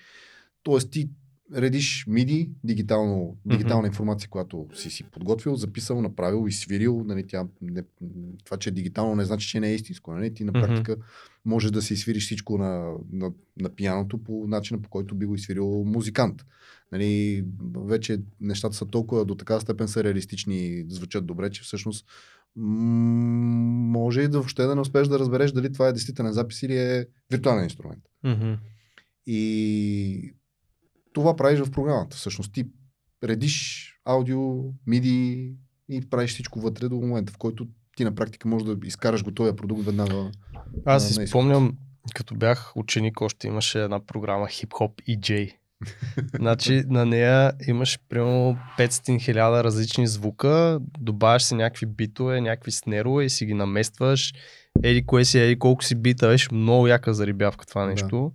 S3: Тоест ти редиш MIDI, дигитално, дигитална информация, която си си подготвил, записал, направил, изсвирил. Нали, тя, не, това, че е дигитално, не значи, че не е истинско. Нали? Ти на практика можеш да си изсвириш всичко на, на, на пияното по начина, по който би го изсвирил музикант. Нали, вече нещата са толкова до така степен са реалистични и звучат добре, че всъщност м- може и да въобще да не успееш да разбереш дали това е действителен запис или е виртуален инструмент.
S1: Мгм.
S3: И това правиш в програмата. Всъщност ти редиш аудио, MIDI и правиш всичко вътре до момента, в който ти на практика можеш да изкараш готовия продукт веднага.
S1: Аз си спомням, като бях ученик, още имаше една програма Hip Hop EJ. <laughs> значи на нея имаш примерно 500 хиляда различни звука, добавяш си някакви битове, някакви снерове и си ги наместваш. Еди кое си, еди колко си бита, беше много яка зарибявка това
S3: Да.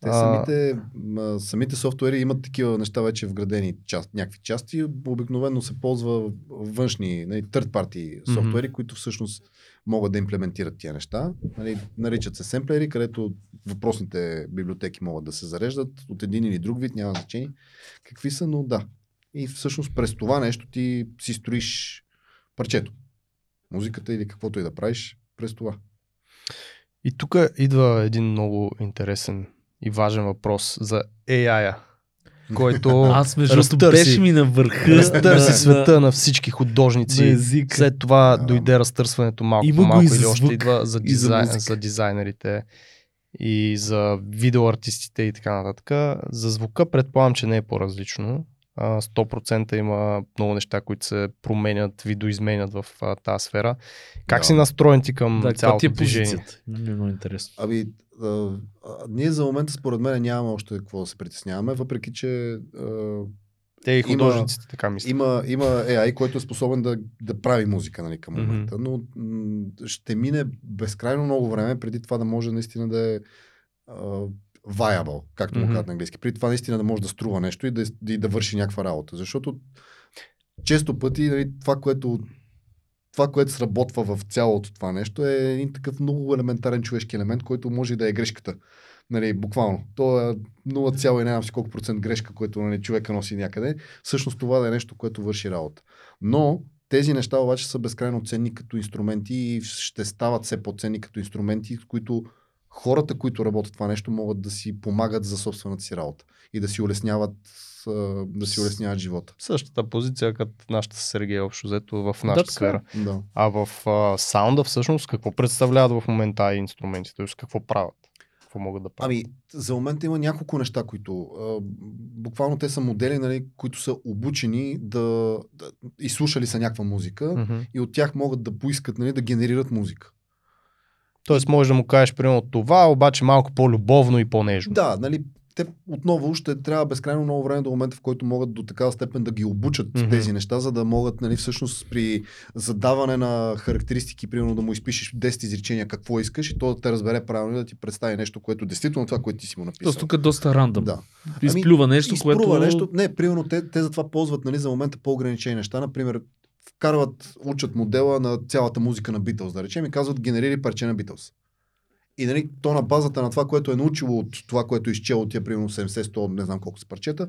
S3: Те
S1: А-
S3: самите, м, самите софтуери имат такива неща вече вградени част, някакви части. Обикновено се ползва външни, нали, third party софтуери, които всъщност могат да имплементират тия неща. Нали, наричат се семплери, където въпросните библиотеки могат да се зареждат от един или друг вид, няма значение какви са, но да. И всъщност през това нещо ти си строиш парчето. Музиката или каквото и да правиш през това.
S1: И тук идва един много интересен и важен въпрос за AI-а, който <laughs>
S2: Аз между
S1: разтърси-
S2: беше ми на върха.
S1: разтърси
S2: на-
S1: света на всички художници.
S2: на езика.
S1: След това
S3: Да.
S1: дойде разтърсването малко по малко
S2: за
S1: или още идва за,
S2: за
S1: дизайн,
S2: музика.
S1: за дизайнерите и за видеоартистите и така нататък. За звука предполагам, че не е по-различно. А, 100% има много неща, които се променят, видоизменят в а, тази сфера. Как
S3: Да.
S1: си настроен ти към
S2: Да,
S1: цялото
S2: ти е
S1: движение?
S2: Ми е много интересно.
S3: Ами, а, а, ние за момента според мен нямаме още какво да се притесняваме, въпреки че а,
S1: Те и
S3: Има-
S1: художниците така мислят.
S3: има, има AI, който е способен да, да прави музика нали, към момента, но м- ще мине безкрайно много време преди това да може наистина да е а, viable, както му казват на английски. Преди това наистина да може да струва нещо и да, и да върши някаква работа. Защото често пъти нали, това, което това, което сработва в цялото това нещо е един такъв много елементарен човешки елемент, който може да е грешката. Нали, буквално. То е 0, и не знам си колко процент грешка, което нали, човека носи някъде. Всъщност това да е нещо, което върши работа. Но тези неща обаче са безкрайно ценни като инструменти и ще стават все по-ценни като инструменти, с които хората, които работят това нещо, могат да си помагат за собствената си работа и да си улесняват, да си улесняват живота.
S1: Същата позиция като нашата с Сергей общо взето в
S2: Да,
S1: нашата
S2: така е.
S1: сфера.
S3: Да.
S1: А в а, саунда всъщност какво представляват в момента и инструментите? Тоест какво правят? Какво могат да правят?
S3: Ами, за момента има няколко неща, които а, буквално те са модели, нали, които са обучени да, да изслушали са някаква музика
S1: Мгм.
S3: и от тях могат да поискат нали, да генерират музика.
S1: Тоест можеш да му кажеш примерно това, обаче малко по-любовно и по-нежно.
S3: Да, нали, те отново ще трябва безкрайно много време до момента, в който могат до такава степен да ги обучат mm-hmm. тези неща, за да могат нали, всъщност при задаване на характеристики, примерно да му изпишеш 10 изречения какво искаш и то да те разбере правилно и да ти представи нещо, което действително това, което ти си му написал.
S2: Тоест тук е доста рандъм.
S3: Да.
S2: Изплюва нещо,
S3: изпрува
S2: което...
S3: нещо. Не, примерно те, те затова ползват нали, за момента по-ограничени неща. Например, вкарват, учат модела на цялата музика на Beatles, да речем, и казват генерили парче на Beatles. И нали, то на базата на това, което е научило от това, което е изчело от тия примерно 70-100, не знам колко са парчета,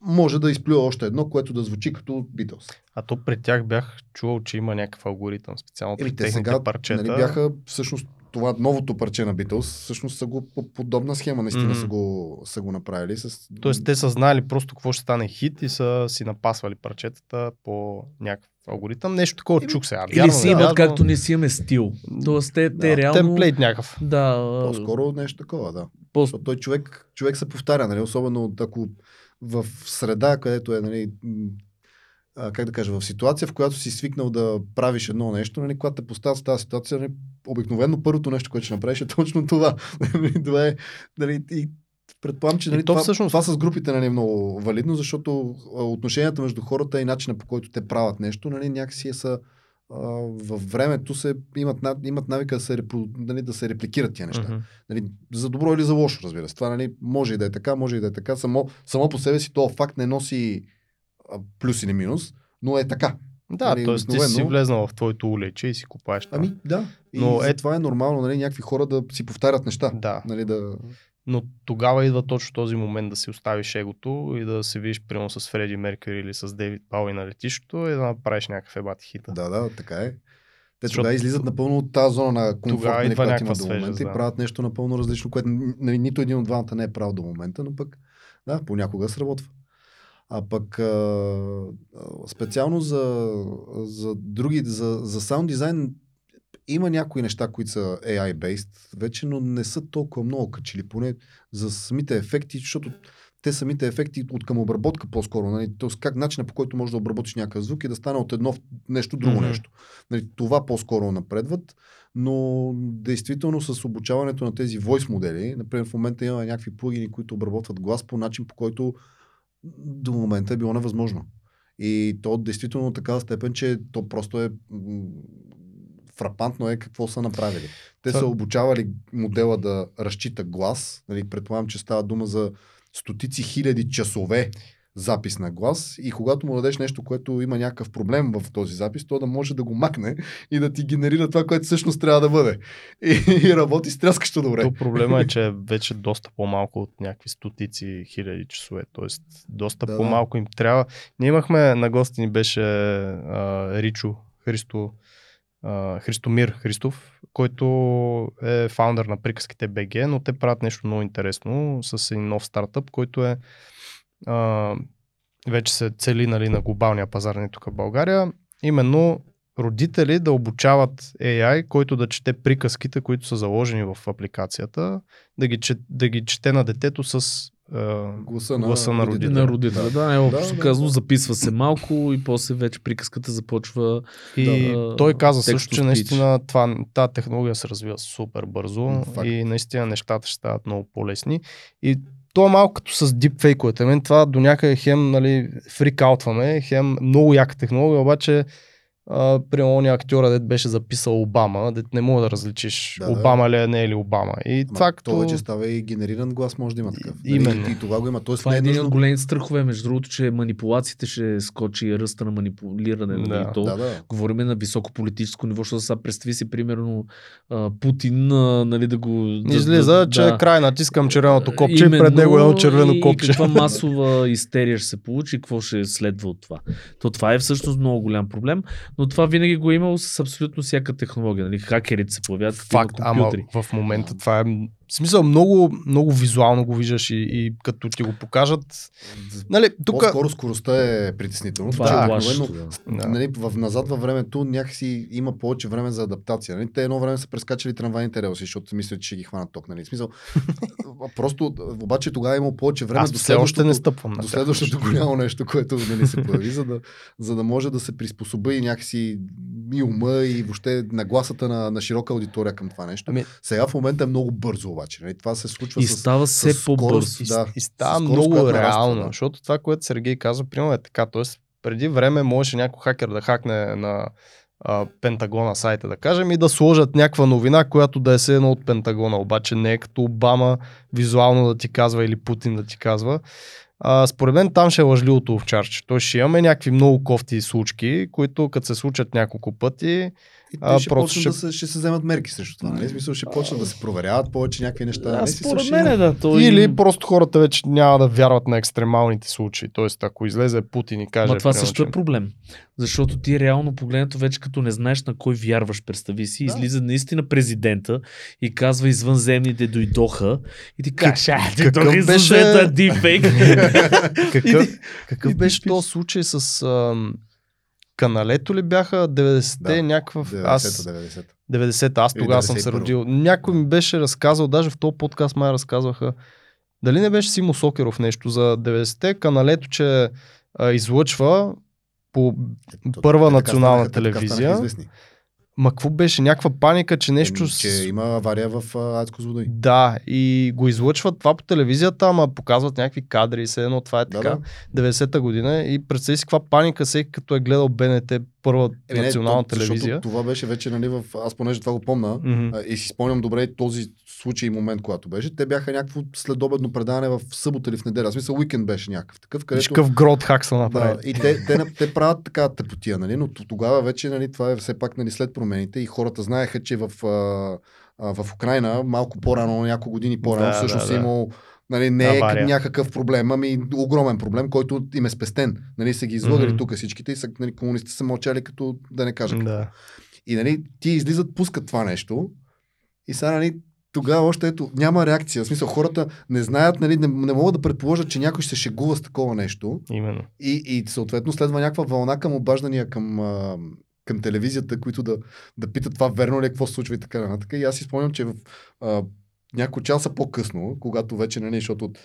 S3: може да изплюва още едно, което да звучи като Beatles.
S1: А то при тях бях чувал, че има някакъв алгоритъм специално при
S3: Еми, те
S1: техните
S3: сега
S1: парчета.
S3: нали, бяха всъщност това новото парче на Beatles, всъщност са го по подобна схема, наистина
S1: Мгм.
S3: са, го, са го направили. С...
S1: Тоест те са знали просто какво ще стане хит и са си напасвали парчетата по някакъв алгоритъм. Нещо такова
S3: Еми,
S1: чух сега.
S2: Или
S1: Вярно,
S2: си
S1: не
S2: имат,
S1: вярно,
S2: както не си имаме стил. Тоест те, те
S3: Да.
S2: реално...
S1: Темплейт някакъв.
S2: Да,
S3: По-скоро нещо такова, да.
S2: по-
S3: той човек, човек се повтаря, нали? особено ако в среда, където е, нали, а, как да кажа, в ситуация, в която си свикнал да правиш едно нещо, нали, когато те поставят в тази ситуация, нали, обикновено първото нещо, което ще направиш е точно това. <laughs> Нали, това е, нали, и предполагам, че
S1: И
S3: нали,
S1: то
S3: това,
S1: всъщност-
S3: това с групите нали, е много валидно, защото отношенията между хората и начина по който те правят нещо, нали, някакси е са във времето се имат, имат навика да се, репро, нали, да се репликират тия неща.
S1: Мгм.
S3: Нали, за добро или за лошо, разбира се. Това нали, може и да е така, може и да е така. Само, само по себе си този факт не носи плюс или минус, но е така.
S1: Да,
S3: Нали,
S1: т.е. ти си влезнал в твоето улече и си купаеш това.
S3: Ами да. И
S1: Но е-
S3: това е нормално, нали, някакви хора да си повтарят неща.
S1: Да.
S3: Нали, да...
S1: Но тогава идва точно този момент да си оставиш егото и да се видиш примерно с Фреди Меркюри или с Дейвид Бауи на летището и да направиш някакъв ебати хита.
S3: да, да, така е. Те
S1: Защото-
S3: тогава излизат напълно от тази зона на комфорт, нали, която имат до момента
S1: да.
S3: и правят нещо напълно различно, което нали, нито един от двамата не е правил до момента, но пък да, понякога сработва. А пък а, специално за, за други, за, за саунд дизайн има някои неща, които са AI-based вече, но не са толкова много качили, поне за самите ефекти, защото те самите ефекти от към обработка по-скоро. Нали? Тоест как начинът по който можеш да обработиш някакъв звук и да стане от едно в нещо друго mm-hmm. нещо. Нали, това по-скоро напредват, но действително с обучаването на тези voice модели, например в момента има някакви плагини, които обработват глас по начин, по който до момента е било невъзможно. И то действително такава степен, че то просто е фрапантно е какво са направили. Те са обучавали модела да разчита глас. Нали, предполагам, че става дума за стотици хиляди часове запис на глас и когато му дадеш нещо, което има някакъв проблем в този запис, то да може да го макне и да ти генерира това, което всъщност трябва да бъде. И, <laughs> и работи стряскащо добре.
S1: То проблема е, <laughs> че вече доста по-малко от някакви стотици хиляди часове. Тоест, доста
S3: Да,
S1: по-малко им трябва. Ние имахме на гости ни беше а, Ричо Христо, а, Христомир Христов, който е фаундър на приказките БГ, но те правят нещо много интересно с един нов стартъп, който е а, вече се цели нали, на глобалния пазар, не тук в България. Именно родители да обучават AI, който да чете приказките, които са заложени в апликацията, да ги, чет, да ги чете на детето с
S3: Гласа на,
S1: Гласа на родителя.
S2: На родителя, да. да, е, общо
S3: да,
S2: казано,
S3: да.
S2: записва се малко и после вече приказката започва.
S1: И
S2: Да.
S1: той каза също, че наистина това, тази технология се развива супер бързо
S3: факт.
S1: и наистина нещата ще стават много по-лесни. И то малко като с дипфейковете. Мен това до някъде хем нали, фрикаутваме, хем много яка технология, обаче а, примерно ония актьора, дет беше записал Обама, дет не мога да различиш
S3: Да, да.
S1: Обама ли е, не е ли Обама. И
S3: Ама
S1: това
S3: То
S1: като...
S3: вече става и генериран глас, може да има такъв.
S1: И- именно.
S3: Нали, И, това го има. Тоест,
S2: Това
S3: не
S2: е
S3: е
S2: един от големите страхове, между другото, че манипулациите ще скочи ръста на манипулиране. нали,
S1: Да.
S2: и то,
S3: Да, да.
S2: Говориме на високо политическо ниво, защото сега представи си, примерно, а, Путин, а, нали, да го... да-
S1: Излиза,
S2: да,
S1: че
S2: да.
S1: е край, натискам червеното копче и
S2: Именно,
S1: пред него е едно червено
S2: и
S1: копче.
S2: каква <laughs> масова истерия ще се получи, какво ще следва от това. То това е всъщност много голям проблем, но това винаги го е имало с абсолютно всяка технология. Нали? Хакерите се появяват
S1: Факт, ама в момента това е в смисъл много, много визуално го виждаш и, и като ти го покажат. Нали, тук
S3: По-скоро скоростта е притеснително.
S2: Това
S3: че
S2: е
S3: обикновено,
S2: плашещо, да.
S1: Да.
S3: нали, в, назад във времето някакси има повече време за адаптация. Нали? Те едно време са прескачали трамвайните релси, защото мислят, че ще ги хванат ток. Нали? В Смисъл, <laughs> просто, обаче тогава е имало повече време
S1: аз
S3: до
S1: все още не
S3: следващото,
S1: стъпвам
S3: до следващото голямо нещо, което нали, се появи, за да, за да може да се приспособи и някакси и ума и въобще нагласата на, на широка аудитория към това нещо.
S1: Ами-
S3: Сега в момента е много бързо обаче. Нали? Това се случва
S2: И
S3: с...
S2: става все
S3: с
S2: по-бързо.
S3: скорост,
S1: И,
S3: да.
S1: и става
S3: Със скорост,
S1: много
S3: нараства,
S1: реално,
S3: да.
S1: защото това, което Сергей каза, примерно е така. Тоест, преди време можеше някой хакер да хакне на а, Пентагона сайта, да кажем, и да сложат някаква новина, която да е все едно от Пентагона, обаче не е като Обама визуално да ти казва или Путин да ти казва. А, според мен там ще е лъжливото овчарче. Той ще имаме някакви много кофти случки, които като се случат няколко пъти,
S3: И
S1: А,
S3: ще
S1: просто ще-
S3: да се, ще се вземат мерки срещу това. Нали? Смисъл, ще почнат да се проверяват повече някакви неща.
S2: Да,
S3: нали? В смисъл,
S2: според
S3: ще
S2: мен е да. Той...
S1: Или просто хората вече няма да вярват на екстремалните случаи. Тоест, ако излезе Путин и каже.
S2: Ма това
S1: примерно,
S2: също е проблем. Защото ти реално погледнато вече като не знаеш на кой вярваш, представи си,
S3: Да.
S2: излиза наистина президента и казва извънземните дойдоха и ти кажеш, а, <laughs> ти
S1: какъв
S2: тук
S1: беше-
S2: извънземната дипфейк.
S1: Какъв, беше този случай с ам, каналето ли бяха 90-те
S3: Да,
S1: някакъв...
S3: 90-та,
S1: Аз
S3: 90-та.
S1: 90-та, аз тогава съм се
S3: 91-во.
S1: родил. Някой ми беше разказал, даже в този подкаст май разказваха, дали не беше Симо Сокеров нещо за 90-те, каналето, че а, излъчва по
S3: То-
S1: Първа
S3: така
S1: национална
S3: така
S1: телевизия.
S3: известни.
S1: Ма какво беше? Някаква паника, че нещо... С-
S3: Че има авария в Адско водой.
S1: Да, и го излъчват това по телевизията, ама показват някакви кадри, все едно това е така.
S3: да.
S1: 90-та година и представи си каква паника всеки като е гледал БНТ първа
S3: Еми, не,
S1: национална
S3: то- защото
S1: телевизия.
S3: Това беше вече, нали, в... аз понеже това го помна, а, и си спомням добре този случай и момент, когато беше. Те бяха някакво следобедно предаване в събота или в неделя. В смисъл, уикенд беше някакъв такъв,
S1: Виж
S3: където...
S1: какъв грот хак са
S3: Да,
S1: направили.
S3: и те, те, те, те правят така тъпотия, нали? но тогава вече нали, това е все пак нали, след промените и хората знаеха, че в, а, а, в Украина малко по-рано, няколко години по-рано,
S1: Да,
S3: всъщност
S1: да,
S3: е
S1: да.
S3: имало Нали, не е
S1: Авария.
S3: някакъв проблем, ами огромен проблем, който им е спестен. Нали, са ги излагали
S1: Мгм.
S3: тук всичките и са, нали, комунистите са мълчали като да не кажа. какво.
S1: Да.
S3: И нали, ти излизат, пускат това нещо и сега нали, тогава още ето, няма реакция. В смисъл, хората не знаят, нали, не, не могат да предположат, че някой ще се шегува с такова нещо.
S1: Именно.
S3: И, и съответно следва някаква вълна към обаждания към, а, към телевизията, които да, да питат това верно ли е, какво се случва и така нататък. И аз си спомням, че в а, няколко часа по-късно, когато вече, нали, защото от-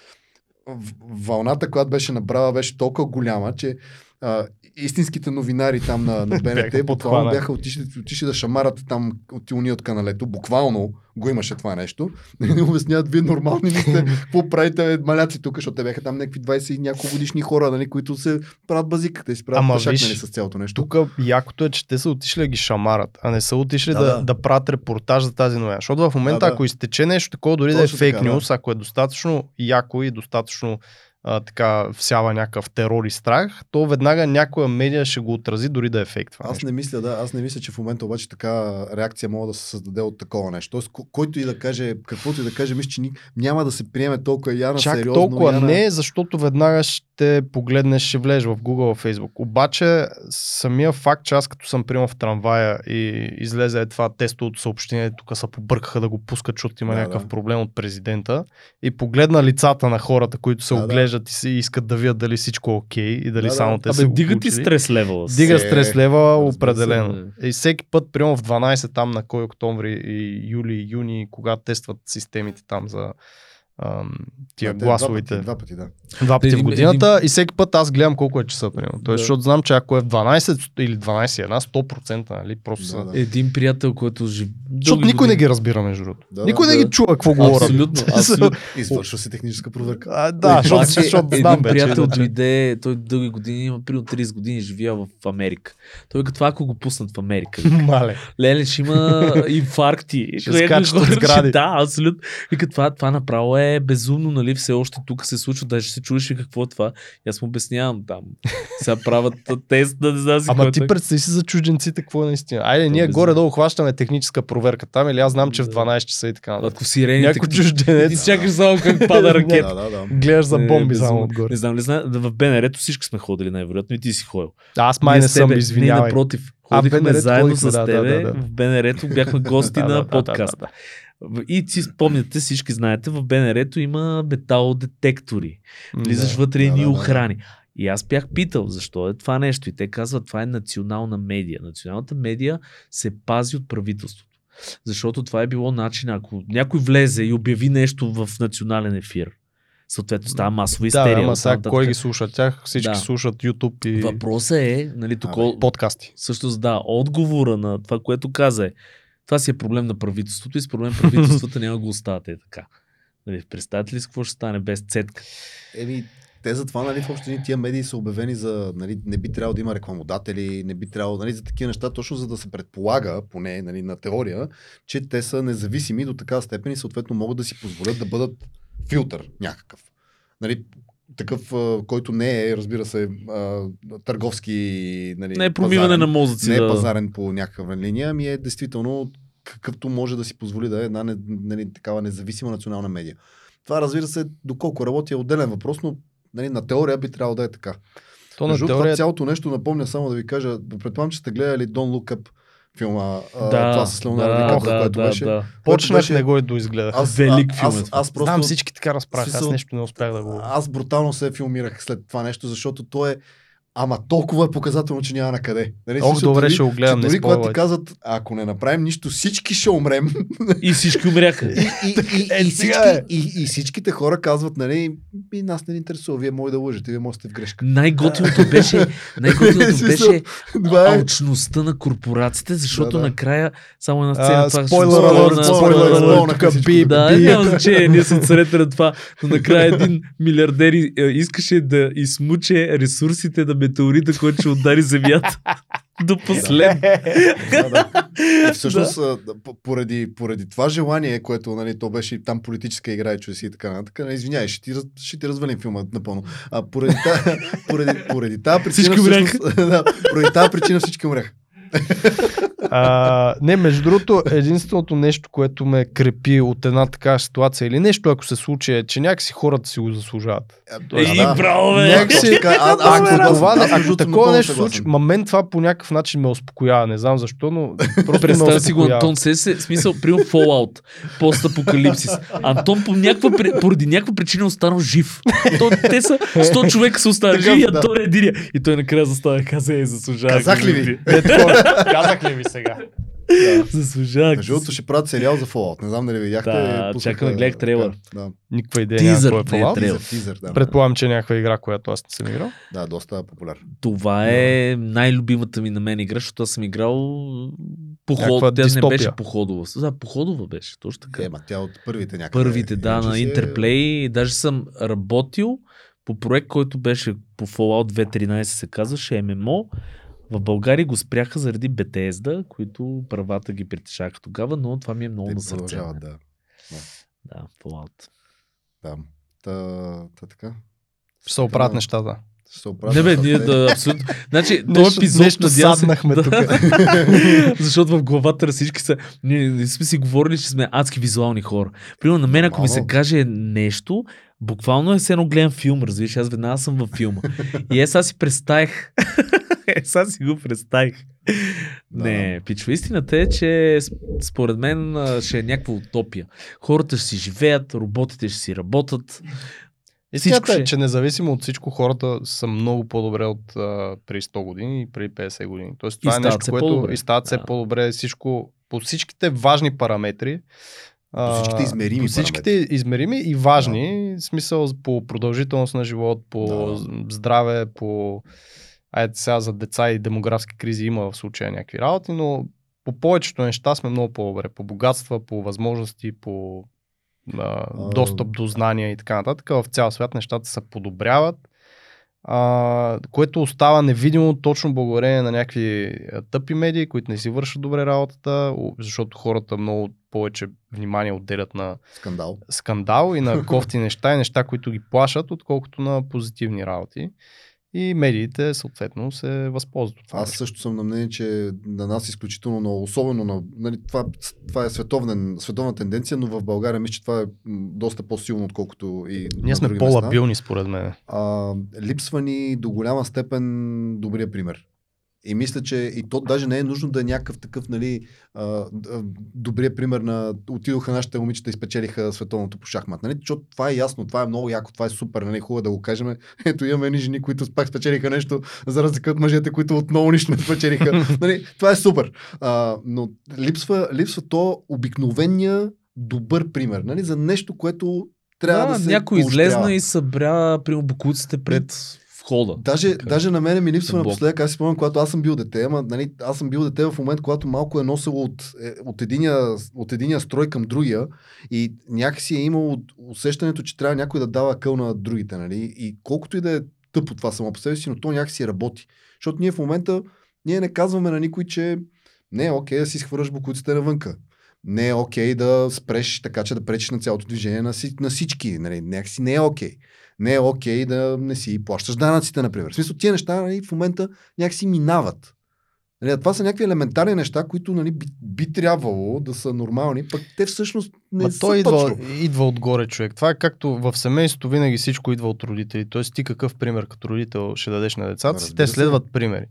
S3: вълната, която беше набрала, беше толкова голяма, че а, истинските новинари там на, на <laughs> БНТ буквално бяха отишли, отишли да шамарат там от уния от каналето. Буквално го имаше това нещо. <laughs> И ни обясняват, вие нормални ли сте? <laughs> Какво правите, маляци тук, защото те бяха там някакви 20 и няколко годишни хора, нали, които се правят базик. Те си правят
S1: Ама
S3: пашак,
S1: виж,
S3: нали, с цялото нещо.
S1: Тук якото е, че те са отишли да ги шамарат, а не са отишли
S3: Да,
S1: да, да,
S3: да.
S1: правят репортаж за тази новина. Защото в момента,
S3: Да, да.
S1: ако изтече нещо такова, дори да е
S3: Точно
S1: фейк
S3: така, да.
S1: нюс, ако е достатъчно яко и достатъчно а, така всява някакъв терор и страх, то веднага някоя медия ще го отрази, дори да е фейк това.
S3: Аз
S1: нещо.
S3: не мисля, да, аз не мисля, че в момента обаче така реакция може да се създаде от такова нещо. Тоест, ко- който и да каже, каквото и да каже, мисля, че няма да се приеме толкова яна
S1: Чак
S3: сериозно.
S1: толкова
S3: яна...
S1: не, защото веднага ще погледнеш, ще влезеш в Google, в Facebook. Обаче самия факт, че аз като съм приемал в трамвая и излезе е това тестовото съобщение, тук се побъркаха да го пускат, защото има
S3: Да,
S1: някакъв
S3: да.
S1: проблем от президента и погледна лицата на хората, които се
S3: Да, да.
S1: Оглеждат и се искат да видят дали всичко е окей и дали
S3: Да, да.
S1: само те
S2: Абе,
S1: са
S2: дига ти стрес левела.
S1: Дига
S3: Се-
S1: стрес лева
S3: разбира се,
S1: определено. И всеки път, примерно в 12 там на кой октомври и юли, юни, когато тестват системите там за ам, тия
S3: Да, те
S1: гласовите.
S3: Два пъти, два пъти,
S1: Два пъти
S2: Един-
S1: в годината и всеки път аз гледам колко е часа, примерно. Тоест,
S2: Да.
S1: защото знам, че ако е в 12 или 12 една, 100%, нали, просто
S3: Да, да.
S2: Един приятел, който жив...
S1: Защото никой не
S2: години-
S1: ги разбира, между другото.
S3: Да,
S1: никой
S3: да,
S1: не
S2: да.
S1: ги чува какво говорят.
S2: Абсолютно, <laughs> абсолютно.
S3: да. Извършва се техническа проверка.
S1: А, да, защото,
S2: Обаче,
S1: защото
S2: един
S1: знам
S2: приятел дойде, той дълги години, има примерно 30 години, живя в Америка. Той като това, ако го пуснат в Америка, <laughs>
S1: Мале.
S2: Леле, ще има инфаркти.
S1: Ще скачат сгради.
S2: Да, абсолютно. Вика, това, това направо е безумно, нали? Все още тук се случва, даже се и какво е това. И аз му обяснявам там. Сега правят тест, да не знам си
S1: Ама
S2: е
S1: ти
S2: това.
S1: представи си за чужденците какво е наистина. Айде, ние
S2: безумно.
S1: горе-долу хващаме техническа проверка там или аз знам, че в
S2: Да.
S1: 12 часа и така. нататък. Някой чужденец.
S2: Ти чакаш само как пада <laughs> ракета.
S3: Да, да, да.
S1: Гледаш за
S2: Не,
S1: бомби само отгоре.
S2: Не знам ли зна... да в БНР-то всички сме ходили най-вероятно и ти си ходил.
S1: Аз май не съм,
S2: Не,
S1: извинявай.
S2: напротив.
S1: А,
S2: Ходихме
S1: БНР-то
S2: заедно с тебе. В БНР-то бяхме <laughs> гости на подкаста. И си спомняте, всички знаете, в БНР-то има метал детектори. Влизаш
S1: Да.
S2: вътре
S3: Да, да, да.
S2: охрани. И аз бях питал защо е това нещо. И те казват, това е национална медия. Националната медия се пази от правителството. Защото това е било начин, ако някой влезе и обяви нещо в национален ефир, съответно става масова
S1: Да,
S2: истерия.
S1: ама
S2: оттам
S1: сега кой ги слуша тях? Всички
S2: Да.
S1: слушат YouTube и
S2: Въпросът е, нали, тук,
S1: подкасти.
S2: всъщност да, отговора на това, което каза е, това си е проблем на правителството и с проблем правителството <laughs> няма го оставате е така. Нали, представете ли с какво ще стане без цетка?
S3: Еми, те затова, нали, в общини тия медии са обявени за, нали, не би трябвало да има рекламодатели, не би трябвало, нали, за такива неща, точно за да се предполага, поне, нали, на теория, че те са независими до такава степен и съответно могат да си позволят да бъдат филтър някакъв. Нали, такъв, който не е, разбира се, търговски, нали,
S2: Не е промиване
S3: пазарен,
S2: на мозъци.
S3: не е
S2: да...
S3: пазарен по някаква линия, ами е действително какъвто може да си позволи да е една не- нали, такава независима национална медия. Това, разбира се, доколко работи е отделен въпрос, но нали, на теория би трябвало да е така.
S1: То на
S3: Между
S1: теория...
S3: това цялото нещо напомня само да ви кажа, предполагам, че сте гледали Don't Look Up филма, а,
S2: Да,
S3: това с Леонардо
S2: да,
S3: Ди Каприо,
S2: да,
S3: което
S2: да,
S3: беше.
S2: да.
S1: Почнах,
S3: беше-
S1: не го и доизгледах.
S3: Аз,
S2: Велик филм
S3: аз, аз просто,
S1: Знам, всички така разправят. Аз нещо не успях да го...
S3: аз брутално се филмирах след това нещо, защото то е Ама толкова е показателно, че няма на къде. Нали,
S1: Ох, добре,
S3: дори-
S1: ще го гледам,
S3: Дори когато ти казват, ако не направим нищо, всички ще умрем.
S2: И всички умряха.
S3: И, и, <laughs> и,
S1: Е,
S3: и, всички,
S1: е.
S3: и, и всичките хора казват, нали, и нас не ни интересува, вие може да лъжете, вие може да сте в грешка.
S2: Най-готиното беше, <laughs> най-готиното беше
S3: е.
S2: алчността на корпорациите, защото
S3: Да, да.
S2: накрая само една сцена.
S1: А,
S2: това
S1: спойлер спойлер
S2: Да, няма значение, ние съм царете на това. Но накрая един милиардер искаше да измуче ресурсите на метеорита, който ще удари Земята. До послед.
S3: Да, да. И всъщност, а, п- поради, поради това желание, което нали, то беше там политическа игра и чудеси и така нататък, не, извинявай, ще ти, ще ти развалим филма напълно. А, поради, та, <laughs> поради, поради тази причина,
S2: Всички
S3: всъщност, да, поради тази причина всички умряха. <laughs>
S1: А, не, между другото, единственото нещо, което ме крепи от една такава ситуация или нещо, ако се случи, е, че някакси хората си го заслужават.
S3: Е,
S2: Ей, браво, бе!
S1: Някакси-
S3: така. А- аз съм
S1: Ако,
S3: съгласен.
S1: това,
S3: Аз,
S1: ако такова нещо се случи, ма мен това по някакъв начин ме успокоява. Не знам защо, но просто
S2: Представя си го. Антон Сесе, смисъл, прием Fallout, постапокалипсис. Антон по някаква, поради някаква причина е останал жив. То, те са 100 човека са останали живи, и
S3: да.
S2: Антон е единия. И той накрая застава и каза, е, заслужава.
S3: Казах ли ви? <laughs>
S1: Казах ли ви сега?
S2: Заслужава.
S3: Между другото ще правят сериал за Fallout. Не знам дали видяхте.
S2: Да,
S3: пуснаха-
S2: чакам да гледах трейлър.
S3: Да,
S1: Никаква идея
S2: Тизър,
S1: няма е
S2: не е
S3: тизър, тизър, да.
S1: Предполагам, че е някаква игра, която аз не съм играл.
S3: Да, доста популярен.
S2: Това е най-любимата ми на мен игра, защото аз съм играл поход. Тя не
S1: дистопия.
S2: беше походова. Да, походова беше, точно така.
S3: Е, ма тя от първите някъде.
S2: Първите, да, на
S3: си е-.
S2: Даже съм работил по проект, който беше по Fallout 2.13 се казваше ММО. В България го спряха заради Bethesda, които правата ги притежаха тогава, но това ми е много
S3: Те
S2: на сърце.
S3: продължават, да.
S2: Да, Fallout.
S3: Да. Та, та така.
S1: Ще се оправят нещата.
S3: Ще се оправят
S2: Не бе, ние да, абсолютно. Значи, този епизод
S1: нещо
S2: надявам се-
S1: саднахме
S2: Да.
S1: тук. <laughs>
S2: Защото в главата на всички са... Ние не сме си говорили, че сме адски визуални хора. Примерно на мен, ако ми се каже нещо, буквално е все едно гледам филм, разбираш, аз веднага съм във филма. И е, сега си представих. <laughs> е, сега си го представих.
S3: Да.
S2: Не, пичва. Истината е, че според мен ще е някаква утопия. Хората ще си живеят, роботите ще си работят.
S1: Истината е,
S2: ще-
S1: че независимо от всичко, хората са много по-добре от а, преди 100 години и преди 50 години. Тоест, това е
S2: стават
S1: нещо, което
S2: по-добре.
S1: и стават все
S2: Да.
S1: по-добре. Всичко, по всичките важни параметри.
S3: По всичките измерими
S1: По всичките измерими и важни. В смисъл по продължителност на живот, по
S3: Да.
S1: здраве, по... Айде сега за деца и демографски кризи има в случая някакви работи, но по повечето неща сме много по-добре. По богатства, по възможности, по а, достъп до знания и така нататък. В цял свят нещата се подобряват, а, което остава невидимо точно благодарение на някакви тъпи медии, които не си вършат добре работата, защото хората много повече внимание отделят на
S3: Скандал.
S1: скандал и на <laughs> кофти неща и неща, които ги плашат, отколкото на позитивни работи. И медиите съответно се възползват от това.
S3: Аз също съм на мнение, че на нас изключително много, особено на, нали, това, това е световна, световна тенденция, но в България мисля, че това е доста по-силно, отколкото и
S1: Ние сме по-лабилни според мен.
S3: а, липсва ни до голяма степен добрия пример. И мисля, че и то даже не е нужно да е някакъв такъв, нали, а, добрия пример на отидоха нашите момичета и спечелиха световното по шахмат. Нали? Защото това е ясно, това е много яко, това е супер, нали? хубаво е да го кажем. <laughs> Ето имаме едни жени, които пак спечелиха нещо, за разлика от мъжете, които отново нищо не спечелиха. <laughs> нали? Това е супер. А, но липсва, липсва то обикновения добър пример, нали? за нещо, което трябва да,
S2: да,
S3: се
S2: някой
S3: поощрява.
S2: излезна и събря при букуците пред входа.
S3: Даже,
S2: Така.
S3: даже на мене ми липсва
S2: На блок.
S3: напоследък, аз си спомням, когато аз съм бил дете, ама нали, аз съм бил дете в момент, когато малко е носило от, е, от, единия, от единия строй към другия и някакси е имало усещането, че трябва някой да дава къл на другите. Нали? И колкото и да е тъпо това само по себе си, но то някакси работи. Защото ние в момента, ние не казваме на никой, че не е окей да си изхвърляш букуците навънка. Не е окей да спреш така, че да пречиш на цялото движение на, си, на всички. Нали? Някакси не е окей не е окей да не си плащаш данъците, например. В смисъл, тия неща нали, в момента някакси минават. Нали, това са някакви елементарни неща, които нали, би, би трябвало да са нормални, пък те всъщност не
S1: Ма
S3: са
S1: той идва,
S3: точно.
S1: идва отгоре човек. Това е както в семейството винаги всичко идва от родители. Тоест ти какъв пример като родител ще дадеш на децата си, те следват примери.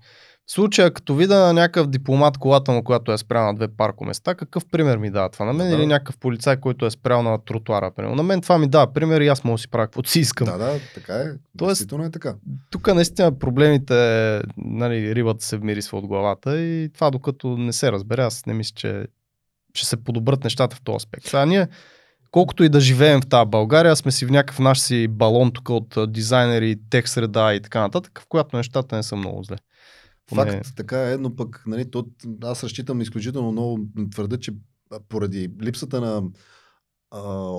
S1: В случая, като видя някакъв дипломат колата му, която е спрял на две парко места, какъв пример ми дава това на мен
S3: Да.
S1: или някакъв полицай, който е спрял на тротуара? Примерно. На мен това ми дава пример и аз мога да си правя каквото си искам.
S3: Да, да, така е.
S1: Тоест-
S3: е така.
S1: Тук наистина проблемите, нали, рибата се вмирисва от главата и това докато не се разбере, аз не мисля, че ще се подобрат нещата в този аспект. Сега ние, колкото и да живеем в тази България, сме си в някакъв наш си балон тук от дизайнери, тех среда и така нататък, в която нещата не са много зле. Поне-
S3: Факт, така е, но пък нали, то, аз разчитам изключително много, твърда, че поради липсата на а,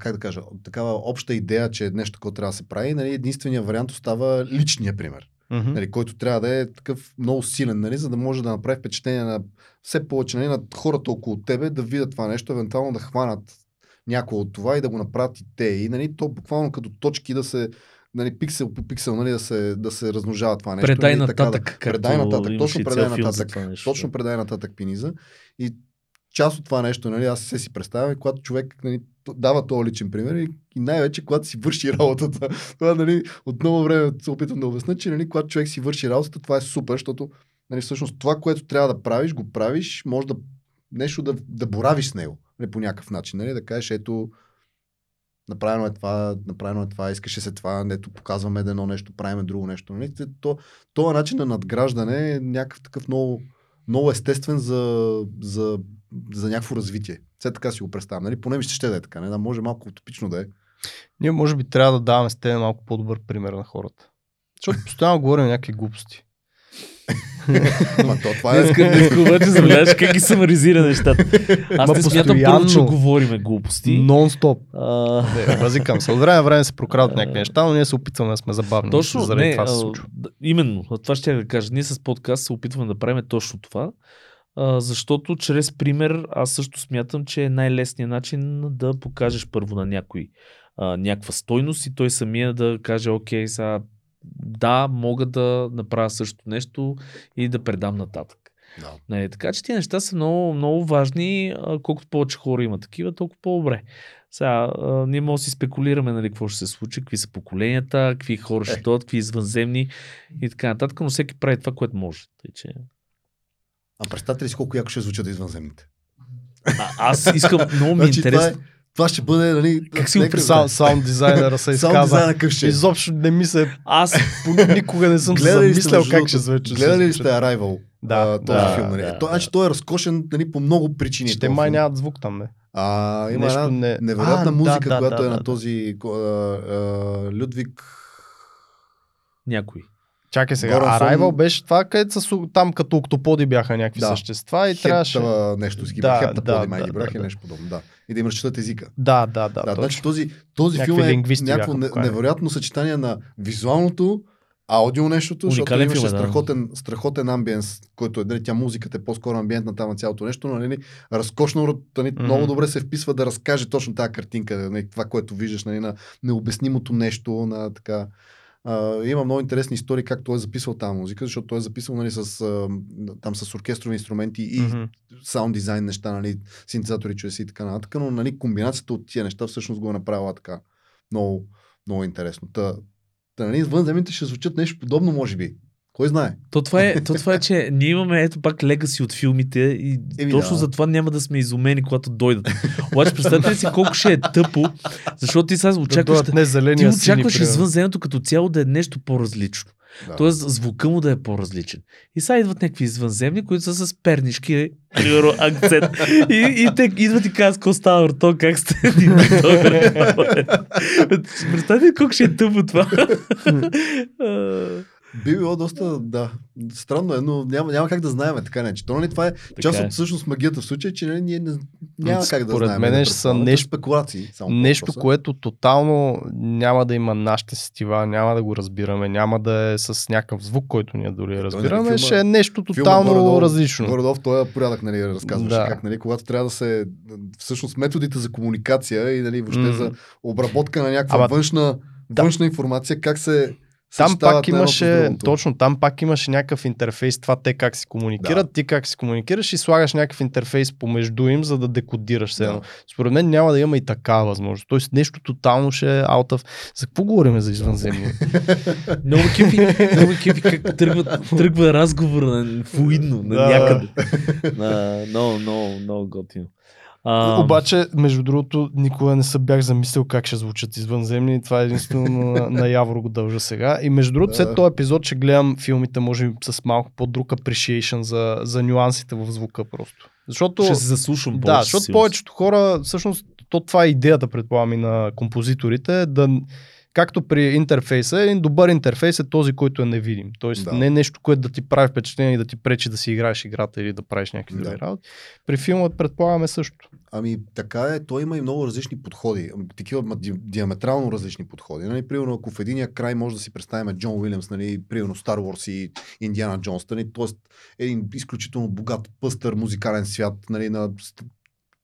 S3: как да кажа, такава обща идея, че нещо такова трябва да се прави, нали, единственият вариант остава личния пример.
S1: Мгм.
S3: нали, който трябва да е такъв много силен, нали, за да може да направи впечатление на все повече нали, на хората около тебе, да видят това нещо, евентуално да хванат някой от това и да го направят и те. И нали, то буквално като точки да се нали, пиксел по пиксел, нали, да, се, да се размножава това нещо.
S2: Предай
S3: нали, така. Да, предай нататък, точно предай нататък.
S2: нещо,
S3: Точно
S2: да.
S3: предай нататък пиниза. И част от това нещо, нали, аз се си представям, и когато човек нали, дава този личен пример и, най-вече когато си върши <laughs> работата. Това, нали, от много време се опитам да обясня, че нали, когато човек си върши работата, това е супер, защото нали, всъщност това, което трябва да правиш, го правиш, може да нещо да, да боравиш с него нали, по някакъв начин. Нали, да кажеш, ето, направено е това, направено е това, искаше се това, ето показваме едно нещо, правиме друго нещо. Нали? То, този начин на надграждане е някакъв такъв много, много естествен за, за, за някакво развитие. Все така си го представям. Нали? Поне ми ще, ще да е така. Не да може малко утопично да е.
S1: Ние може би трябва да даваме с тебе малко по-добър пример на хората. Защото постоянно говорим някакви глупости.
S3: Ма то това е...
S2: Днеска, обаче забележаш как ги самаризира нещата. Аз
S1: Ма
S2: не смятам първо, че говориме глупости.
S1: Нон-стоп. Базикам се. От време време се прокрадат някакви неща, но ние се опитваме да сме забавни.
S2: Точно,
S1: заради
S2: не,
S1: това се случва.
S2: именно, това ще я да кажа. Ние с подкаст се опитваме да правим точно това, а, защото чрез пример аз също смятам, че е най-лесният начин да покажеш първо на някой а, някаква стойност и той самия да каже, окей, сега да, мога да направя същото нещо и да предам нататък.
S3: Да.
S2: Нали, така че тези неща са много, много важни. Колкото повече хора има такива, толкова по-добре. Сега, а, ние може да си спекулираме нали, какво ще се случи, какви са поколенията, какви хора ще
S3: Е.
S2: дойдат, какви извънземни и така нататък, но всеки прави това, което може. Тъй, че...
S3: А представете ли си колко яко ще звучат извънземните?
S2: а, аз искам, много ми е
S3: Значи, е,
S2: интересно.
S3: Това ще бъде, нали...
S2: Как си го
S1: Саунд,
S2: представя?
S1: саунд дизайнера се
S3: Саунд
S1: изказа.
S3: дизайна какъв ще е?
S1: Изобщо не ми се...
S2: Аз
S1: Никога не съм се замислял как ще звучи.
S3: Гледали ли сте Arrival?
S1: Да,
S3: а, този
S2: да,
S3: филм, нали?
S2: да,
S3: той,
S2: да.
S3: значи, той е разкошен нали, по много причини.
S1: Ще май нямат звук там, не?
S3: А, има
S1: Нещо
S3: една
S1: не-
S3: невероятна
S1: А,
S3: музика,
S1: да,
S3: която
S1: да,
S3: е
S1: да,
S3: на
S1: да.
S3: този а, а, Людвиг.
S2: някой.
S1: Чакай сега,
S3: Горансон-
S1: Arrival беше това, където са там като октоподи бяха някакви
S3: Да.
S1: същества и трябваше...
S3: Хепта, нещо с ги
S1: Да,
S3: да, хептаподи,
S1: да,
S3: май
S1: да,
S3: ги браха
S1: да,
S3: и
S1: да.
S3: нещо подобно. Да. И да им разчитат езика.
S1: Да, да, да.
S3: Да, значи този, този филм е някакво
S1: бяха
S3: невероятно съчетание на визуалното, аудио нещото, защото
S2: Уникален
S3: имаше
S2: филм е, да.
S3: страхотен, страхотен амбиенс, който е, нали, тя музиката е по-скоро амбиентна там на цялото нещо, но нали, разкошно, нали,
S1: Мгм.
S3: много добре се вписва да разкаже точно тази картинка, нали, това, което виждаш, нали, на необяснимото нещо, на така. Има много интересни истории как той е записал тази музика, защото той е записал нали, с, а, там с оркестрови инструменти и
S1: Мгм.
S3: саунд дизайн неща, нали, синтезатори, чуеси и така нататък, но нали, комбинацията от тия неща всъщност го е направила така много, много интересно. Та, та нали, извънземните ще звучат нещо подобно, може би. Кой знае?
S2: То това, е, то това е, че ние имаме ето пак легаси от филмите и
S3: Еми
S2: точно
S3: да.
S2: за това няма да сме изумени, когато дойдат. Обаче представете ли си колко ще е тъпо, защото ти сега
S1: Да
S2: очакваш,
S1: дойдат не
S2: ти
S1: зеления, сини,
S2: очакваш
S1: примерно.
S2: извънземното като цяло да е нещо по-различно.
S3: Да.
S2: Тоест звука му да е по-различен. И сега идват някакви извънземни, които са с пернишки примерно, акцент. И, и те идват и казват, какво става, брато, как сте? <laughs> <laughs> Представете ли колко ще е тъпо това.
S3: Би било доста, да, странно е, но няма, няма как да знаем така не. Че, то, нали, това е част
S2: е.
S3: от всъщност магията в случая, че нали, ние не, няма как да
S1: Според
S3: знаем.
S1: мен
S3: да
S1: ще са нещо-
S3: спекулации. Само
S1: Нещо, което тотално няма да има нашите сетива, няма да го разбираме, няма да е с някакъв звук, който ние дори
S3: нали,
S1: разбираме,
S3: филма-
S1: ще е нещо тотално
S3: горе-долу-
S1: различно.
S3: Горе-долу в този порядък, нали, разказваше
S1: Да.
S3: как, нали, когато трябва да се, всъщност методите за комуникация и, нали, въобще
S1: М.
S3: за обработка на някаква
S1: Ама-
S3: външна,
S1: Да.
S3: външна информация, как се
S1: Там пак имаше, точно там пак имаше някакъв интерфейс, това те как си комуникират,
S3: Да.
S1: ти как си комуникираш и слагаш някакъв интерфейс помежду им, за да декодираш се.
S3: Да.
S1: Според мен няма да има и такава възможност. Тоест нещо тотално ще е out of... За какво говорим за извънземни? <laughs>
S2: Много кефи, много кефи как тръгва, тръгва разговор на флуидно, на
S1: Да.
S2: някъде. <laughs> На, много, много, много готино. А,
S1: Обаче, между другото, никога не се бях замислил как ще звучат извънземни. Това е единствено на, на Явор го дължа сега. И между другото,
S3: Да.
S1: след този епизод ще гледам филмите, може би с малко по-друг appreciation за, за нюансите в звука просто. Защото...
S2: ще се заслушам
S1: Да, защото повечето хора, всъщност, то това е идеята, предполагам, и на композиторите, да както при интерфейса, един добър интерфейс е този, който е невидим. Тоест
S3: Да.
S1: не е нещо, което да ти прави впечатление и да ти пречи да си играеш играта или да правиш някакви
S3: Да.
S1: други работи. При филма предполагаме също.
S3: Ами така е, той има и много различни подходи. Такива диаметрално различни подходи. Нали, примерно, ако в единия край може да си представим Джон Уилямс, нали, примерно Star Wars и Индиана Джонс, нали, т.е. един изключително богат, пъстър музикален свят, нали, на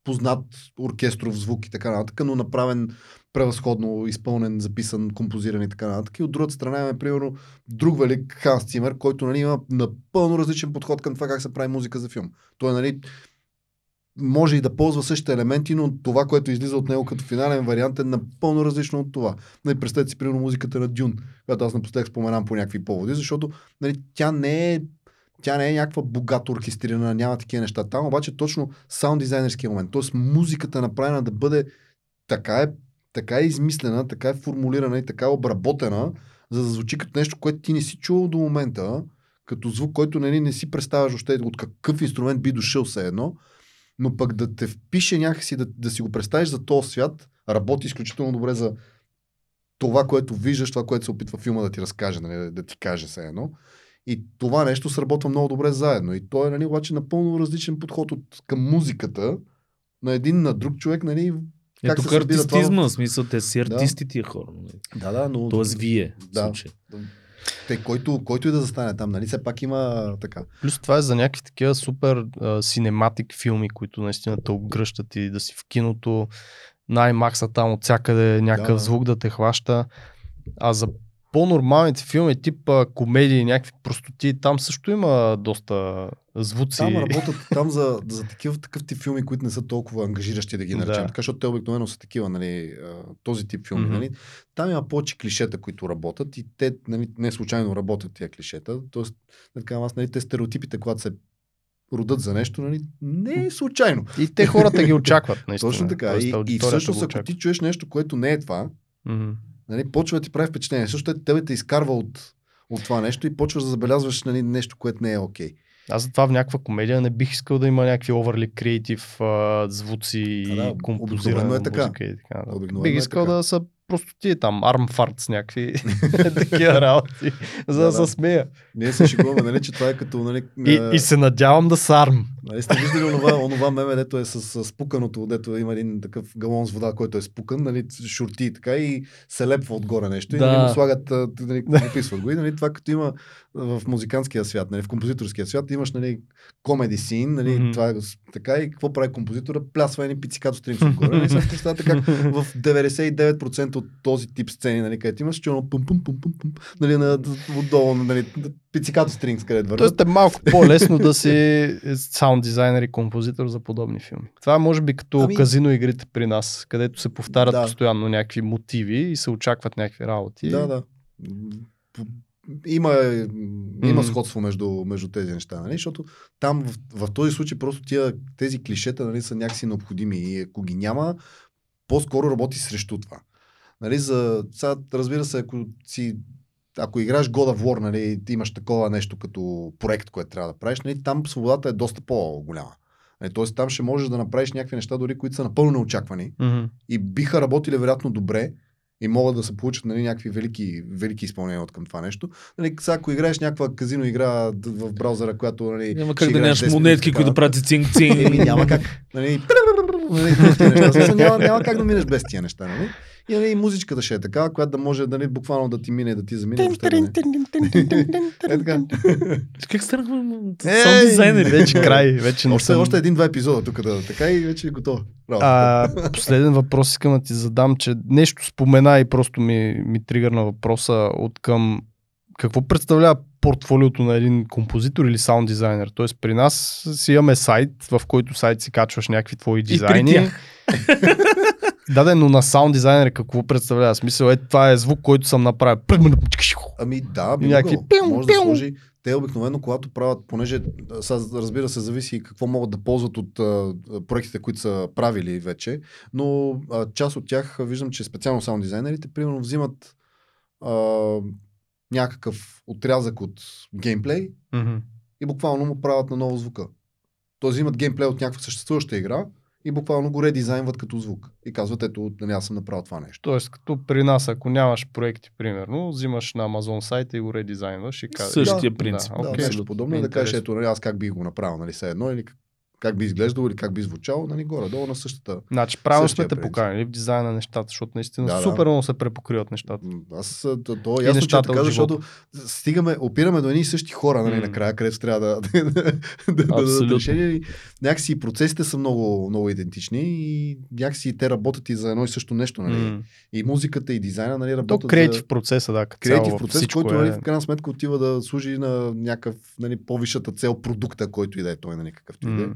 S3: познат оркестров звук и така нататък, но направен превъзходно изпълнен, записан, композиран и така нататък. И от другата страна имаме, примерно, друг велик Ханс Цимер, който нали, има напълно различен подход към това как се прави музика за филм. Той нали, може и да ползва същите елементи, но това, което излиза от него като финален вариант е напълно различно от това. Нали, представете си, примерно, музиката на Дюн, която аз напоследък споменам по някакви поводи, защото нали, тя не е тя не е някаква богато оркестрирана, няма такива неща. Там обаче точно саунд дизайнерския момент. Тоест музиката е направена да бъде така е, така е измислена, така е формулирана и така е обработена, за да звучи като нещо, което ти не си чувал до момента, като звук, който нали, не си представяш още от какъв инструмент би дошъл все едно, но пък да те впише някакси, да, да си го представиш за този свят, работи изключително добре за това, което виждаш, това, което се опитва филма да ти разкаже, нали, да ти каже все едно. И това нещо сработва много добре заедно. И то е нали, обаче напълно различен подход от, към музиката на един на друг човек. Нали,
S2: Е,
S3: как се това
S2: артистизма,
S3: в-
S2: в смисъл, те си
S3: Да.
S2: артисти тия хора. нали.
S3: Да, да, но...
S2: Тоест вие.
S3: Да.
S2: случая.
S3: Те, който, който и да застане там, нали, все пак има така.
S1: Плюс това е за някакви такива супер синематик филми, които наистина те обгръщат и да си в киното най-макса там от всякъде някакъв
S3: Да, да.
S1: звук да те хваща. А за по-нормалните филми, тип а, комедии, някакви простоти, там също има доста звуци.
S3: Там работят там за, за такива, такъв тип филми, които не са толкова ангажиращи да ги наречем.
S1: Да.
S3: Така, защото те обикновено са такива, нали, този тип филми.
S1: Мгм.
S3: Нали. Там има повече клишета, които работят и те нали, не случайно работят тия клишета. Тоест, така, аз, нали, те стереотипите, когато се родат за нещо, нали, не е случайно.
S1: И те хората ги очакват, наистина.
S3: Точно така.
S1: Тоест,
S3: И, и всъщност, ако ти чуеш нещо, което не е това,
S1: Мгм.
S3: Нали, почва да ти прави впечатление. Също тебе те изкарва от, от това нещо и почваш да забелязваш нали, нещо, което не е окей.
S1: Аз затова в някаква комедия не бих искал да има някакви overly креатив звуци
S3: Да, да,
S1: и композиране
S3: е така.
S1: музика и така. Да. Бих
S3: е
S1: искал
S3: така.
S1: да са просто ти там arm farts някакви <laughs> такива работи, за да, се смея.
S3: Ние се шегуваме, нали, че това е като... Нали,
S1: И,
S3: а,
S1: и се надявам да са арм.
S3: Нали сте виждали онова, онова меме, дето е с, с спуканото, дето има един такъв галон с вода, който е спукан, нали, шурти и така и се лепва отгоре нещо. И
S2: Да.
S3: нали, му слагат, нали, описват го. И нали, това като има в музикантския свят, нали, в композиторския свят, имаш нали, комеди син, нали,
S1: Мгм.
S3: това е с- така и какво прави композитора? Плясва едни пицикато стринци отгоре. Нали, сега представете как в <laughs> 99% от този тип сцени, нали, където имаш черно пум пум пум пум пум, нали, на, отдолу, нали, пицикато стринкс, където върват.
S1: Тоест е малко по-лесно да си саунд дизайнер и композитор за подобни филми. Това е може би като
S3: Ами-
S1: казино игрите при нас, където се повтарят
S3: Да.
S1: постоянно някакви мотиви и се очакват някакви работи.
S3: Да, да. Има, има
S1: Мгм.
S3: сходство между, между тези неща, нали? защото там в, в този случай просто тия, тези клишета нали, са някакси необходими и ако ги няма, по-скоро работи срещу това. Нали, за, сега, разбира се, ако си ако играеш God of War, нали, ти имаш такова нещо като проект, което трябва да правиш, нали, там свободата е доста по-голяма. Нали, Тоест там ще можеш да направиш някакви неща, дори които са напълно неочаквани
S1: Мгм.
S3: и биха работили вероятно добре и могат да се получат нали, някакви велики, велики изпълнения от към това нещо. Нали, сега, ако играеш някаква казино игра в браузъра, която нали,
S2: Няма как да нямаш
S3: 10
S2: монетки, които
S3: така,
S2: правят цинг-цинг.
S3: Еми, няма как. Нали, <laughs> нали, неща. Няма, няма как да минеш без тия неща. Нали? И, нали, и музичката ще е такава, която да може нали, буквално да ти мине, да ти замине. Е така.
S2: Как
S1: Ей,
S2: саунд дизайнери?
S1: Вече край, вече не
S3: Още,
S1: съм...
S3: още един-два епизода тук да така и вече е готово.
S1: А, последен въпрос искам да ти задам, че нещо спомена и просто ми, ми тригърна въпроса от към какво представлява портфолиото на един композитор или саунд дизайнер? Тоест при нас си имаме сайт, в който сайт си качваш някакви твои
S2: при
S1: дизайни.
S2: тях. <laughs>
S1: да, да, но на саунд дизайнер какво представлява? Смисъл, е, това е звук, който съм направил.
S3: Ами да, би
S1: Някакви
S3: Може да сложи. Те обикновено, когато правят, понеже разбира се, зависи какво могат да ползват от а, проектите, които са правили вече, но а, част от тях виждам, че специално саунд дизайнерите, примерно, взимат а, някакъв отрязък от геймплей
S1: Мгм.
S3: и буквално му правят на ново звука. Тоест взимат геймплей от някаква съществуваща игра и буквално го редизайнват като звук. И казват, ето, нали, аз съм направил това нещо.
S1: Тоест, като при нас, ако нямаш проекти, примерно, взимаш на Амазон сайта и го редизайнваш и казваш.
S2: Същия
S3: Да,
S2: принцип.
S1: да,
S3: Да,
S1: Окей.
S3: нещо подобно. Да кажеш, ето, нали, аз как би го направил, нали, все едно, или как- би изглеждало, или как би звучало, нали, горе-долу на същата.
S1: Значи правилно сме те поканили в дизайна на нещата, защото наистина
S3: Да, да.
S1: супер много се препокриват нещата.
S3: Аз, то, то е ясно, че е така,
S1: от
S3: защото стигаме, опираме до едни и същи хора, нали,
S1: М.
S3: накрая, където трябва <laughs> да, да, да, да дадат решение. Някакси процесите са много, много идентични и някакси те работят и за едно и също нещо. Нали.
S1: М.
S3: И музиката, и дизайна нали,
S1: То
S3: работят
S1: креатив
S3: за
S1: процеса, да,
S3: креатив процес,
S1: всичко
S3: който
S1: е...
S3: нали, в крайна сметка отива да служи на някакъв нали, по-висшата цел продукта, който и да е той, нали, какъвто и да е.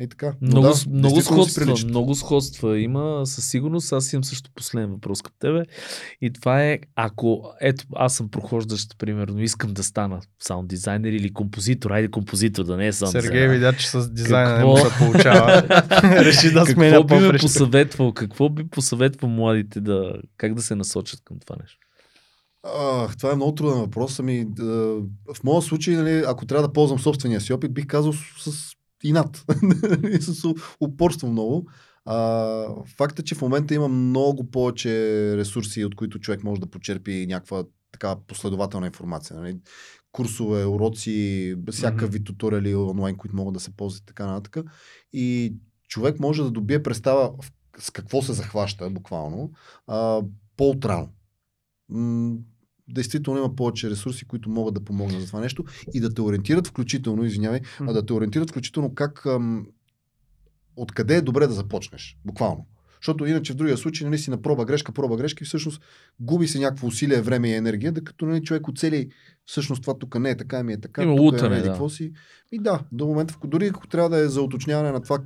S3: И така. Но
S2: Много,
S3: да,
S2: много сходства, много сходства има със сигурност. Аз имам също последен въпрос към тебе. И това е, ако, ето, аз съм прохождащ, примерно, искам да стана саунд дизайнер или композитор, айде композитор, да не е саунд
S1: Сергей видя, че с дизайна
S2: Какво?
S1: не му се получава. <laughs> Реши да сменя
S2: Какво би ме посъветвал? Какво би посъветвал младите да, как да се насочат към това нещо?
S3: А, това е много труден въпрос. Ами, да, в моя случай, нали, ако трябва да ползвам собствения си опит, бих казал с, инат. Нали, <laughs> с упорство много. А, факт е, че в момента има много повече ресурси, от които човек може да почерпи някаква така последователна информация. Нали? Курсове, уроци, всякакъв вид туториали онлайн, които могат да се ползват и така нататък. И човек може да добие представа с какво се захваща, буквално. М, действително има повече ресурси, които могат да помогнат за това нещо и да те ориентират включително, извинявай, а да те ориентират включително как ам, откъде е добре да започнеш, буквално. Защото иначе в другия случай нали, си на проба грешка, проба грешка и всъщност губи се някакво усилие, време и енергия, докато нали, човек оцели всъщност това тук не е така, ми е така.
S2: Има
S3: тук
S2: лутане,
S3: е,
S2: да.
S3: си. И да, до момента, дори ако трябва да е за уточняване на това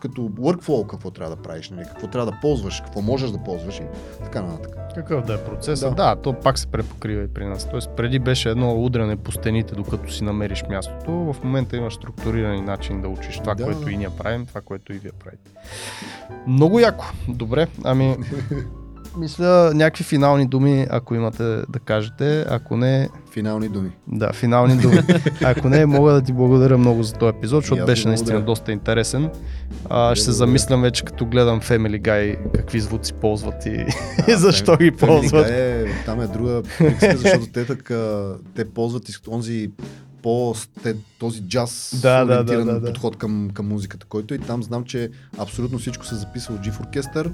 S3: като workflow, какво трябва да правиш, нали, какво трябва да ползваш, какво можеш да ползваш и така нататък.
S1: Какъв да е процесът?
S3: Да.
S1: Да. то пак се препокрива и при нас. Тоест преди беше едно удряне по стените, докато си намериш мястото. В момента имаш структуриран начин да учиш това,
S3: Да.
S1: което и ние правим, това, което и вие правите. Много яко. Добре, ами <laughs> мисля някакви финални думи, ако имате да кажете. Ако не,
S3: Финални думи.
S1: да, финални думи. Ако не, мога да ти благодаря много за този епизод, защото беше наистина
S3: благодаря.
S1: доста интересен. А, ще се замислям вече като гледам Family Guy какви звуци ползват и,
S3: А,
S1: защо ги ползват.
S3: Guy Е, там е друга приказка, защото те така, те ползват онзи по този джаз
S1: Да, да, да, да,
S3: подход към, към музиката, който и там знам, че абсолютно всичко се записва от GIF Orchestra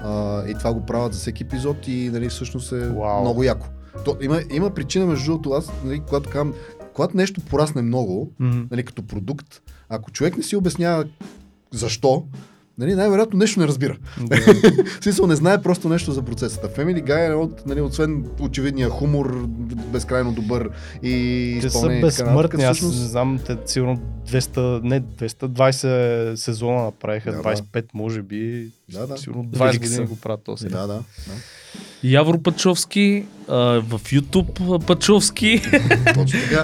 S3: а, и това го правят за всеки епизод и нали, всъщност е
S1: Вау.
S3: много яко. То, има, има причина между другото аз, нали, когато казвам, когато нещо порасне много,
S1: Мгм.
S3: нали, като продукт, ако човек не си обяснява защо, нали, най-вероятно нещо не разбира.
S1: Да. <laughs>
S3: Смисъл не знае просто нещо за процесата. Family Guy е от, нали, освен очевидния хумор, безкрайно добър и
S1: Те са безсмъртни. Аз не знам, те сигурно 200, не 220 сезона направиха,
S3: Да, да.
S1: 25 може би.
S3: Да, да.
S1: Сигурно
S2: Велики
S1: 20 години
S2: са.
S1: го правят този.
S3: Да, да. да.
S2: Явор Пачовски, а, в YouTube Пачовски.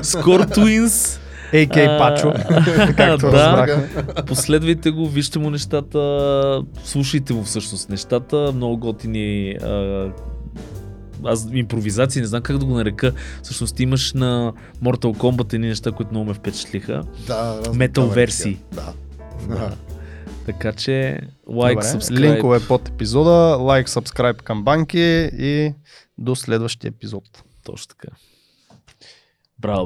S2: Скор Twins.
S1: AK
S2: А,
S1: Пачо, <laughs> <laughs> както
S2: да.
S1: разбрахме.
S2: Последвайте го, вижте му нещата, слушайте му всъщност нещата, много готини а, аз импровизации, не знам как да го нарека. Всъщност имаш на Mortal Kombat едни неща, които много ме впечатлиха.
S3: Да,
S2: Метал
S3: тавери
S2: версии.
S3: Да.
S2: Да. Така че, лайк,
S1: Добре,
S2: subscribe.
S1: Линкове под епизода, лайк, subscribe към банки и до следващия епизод.
S2: Точно така. Браво, бе.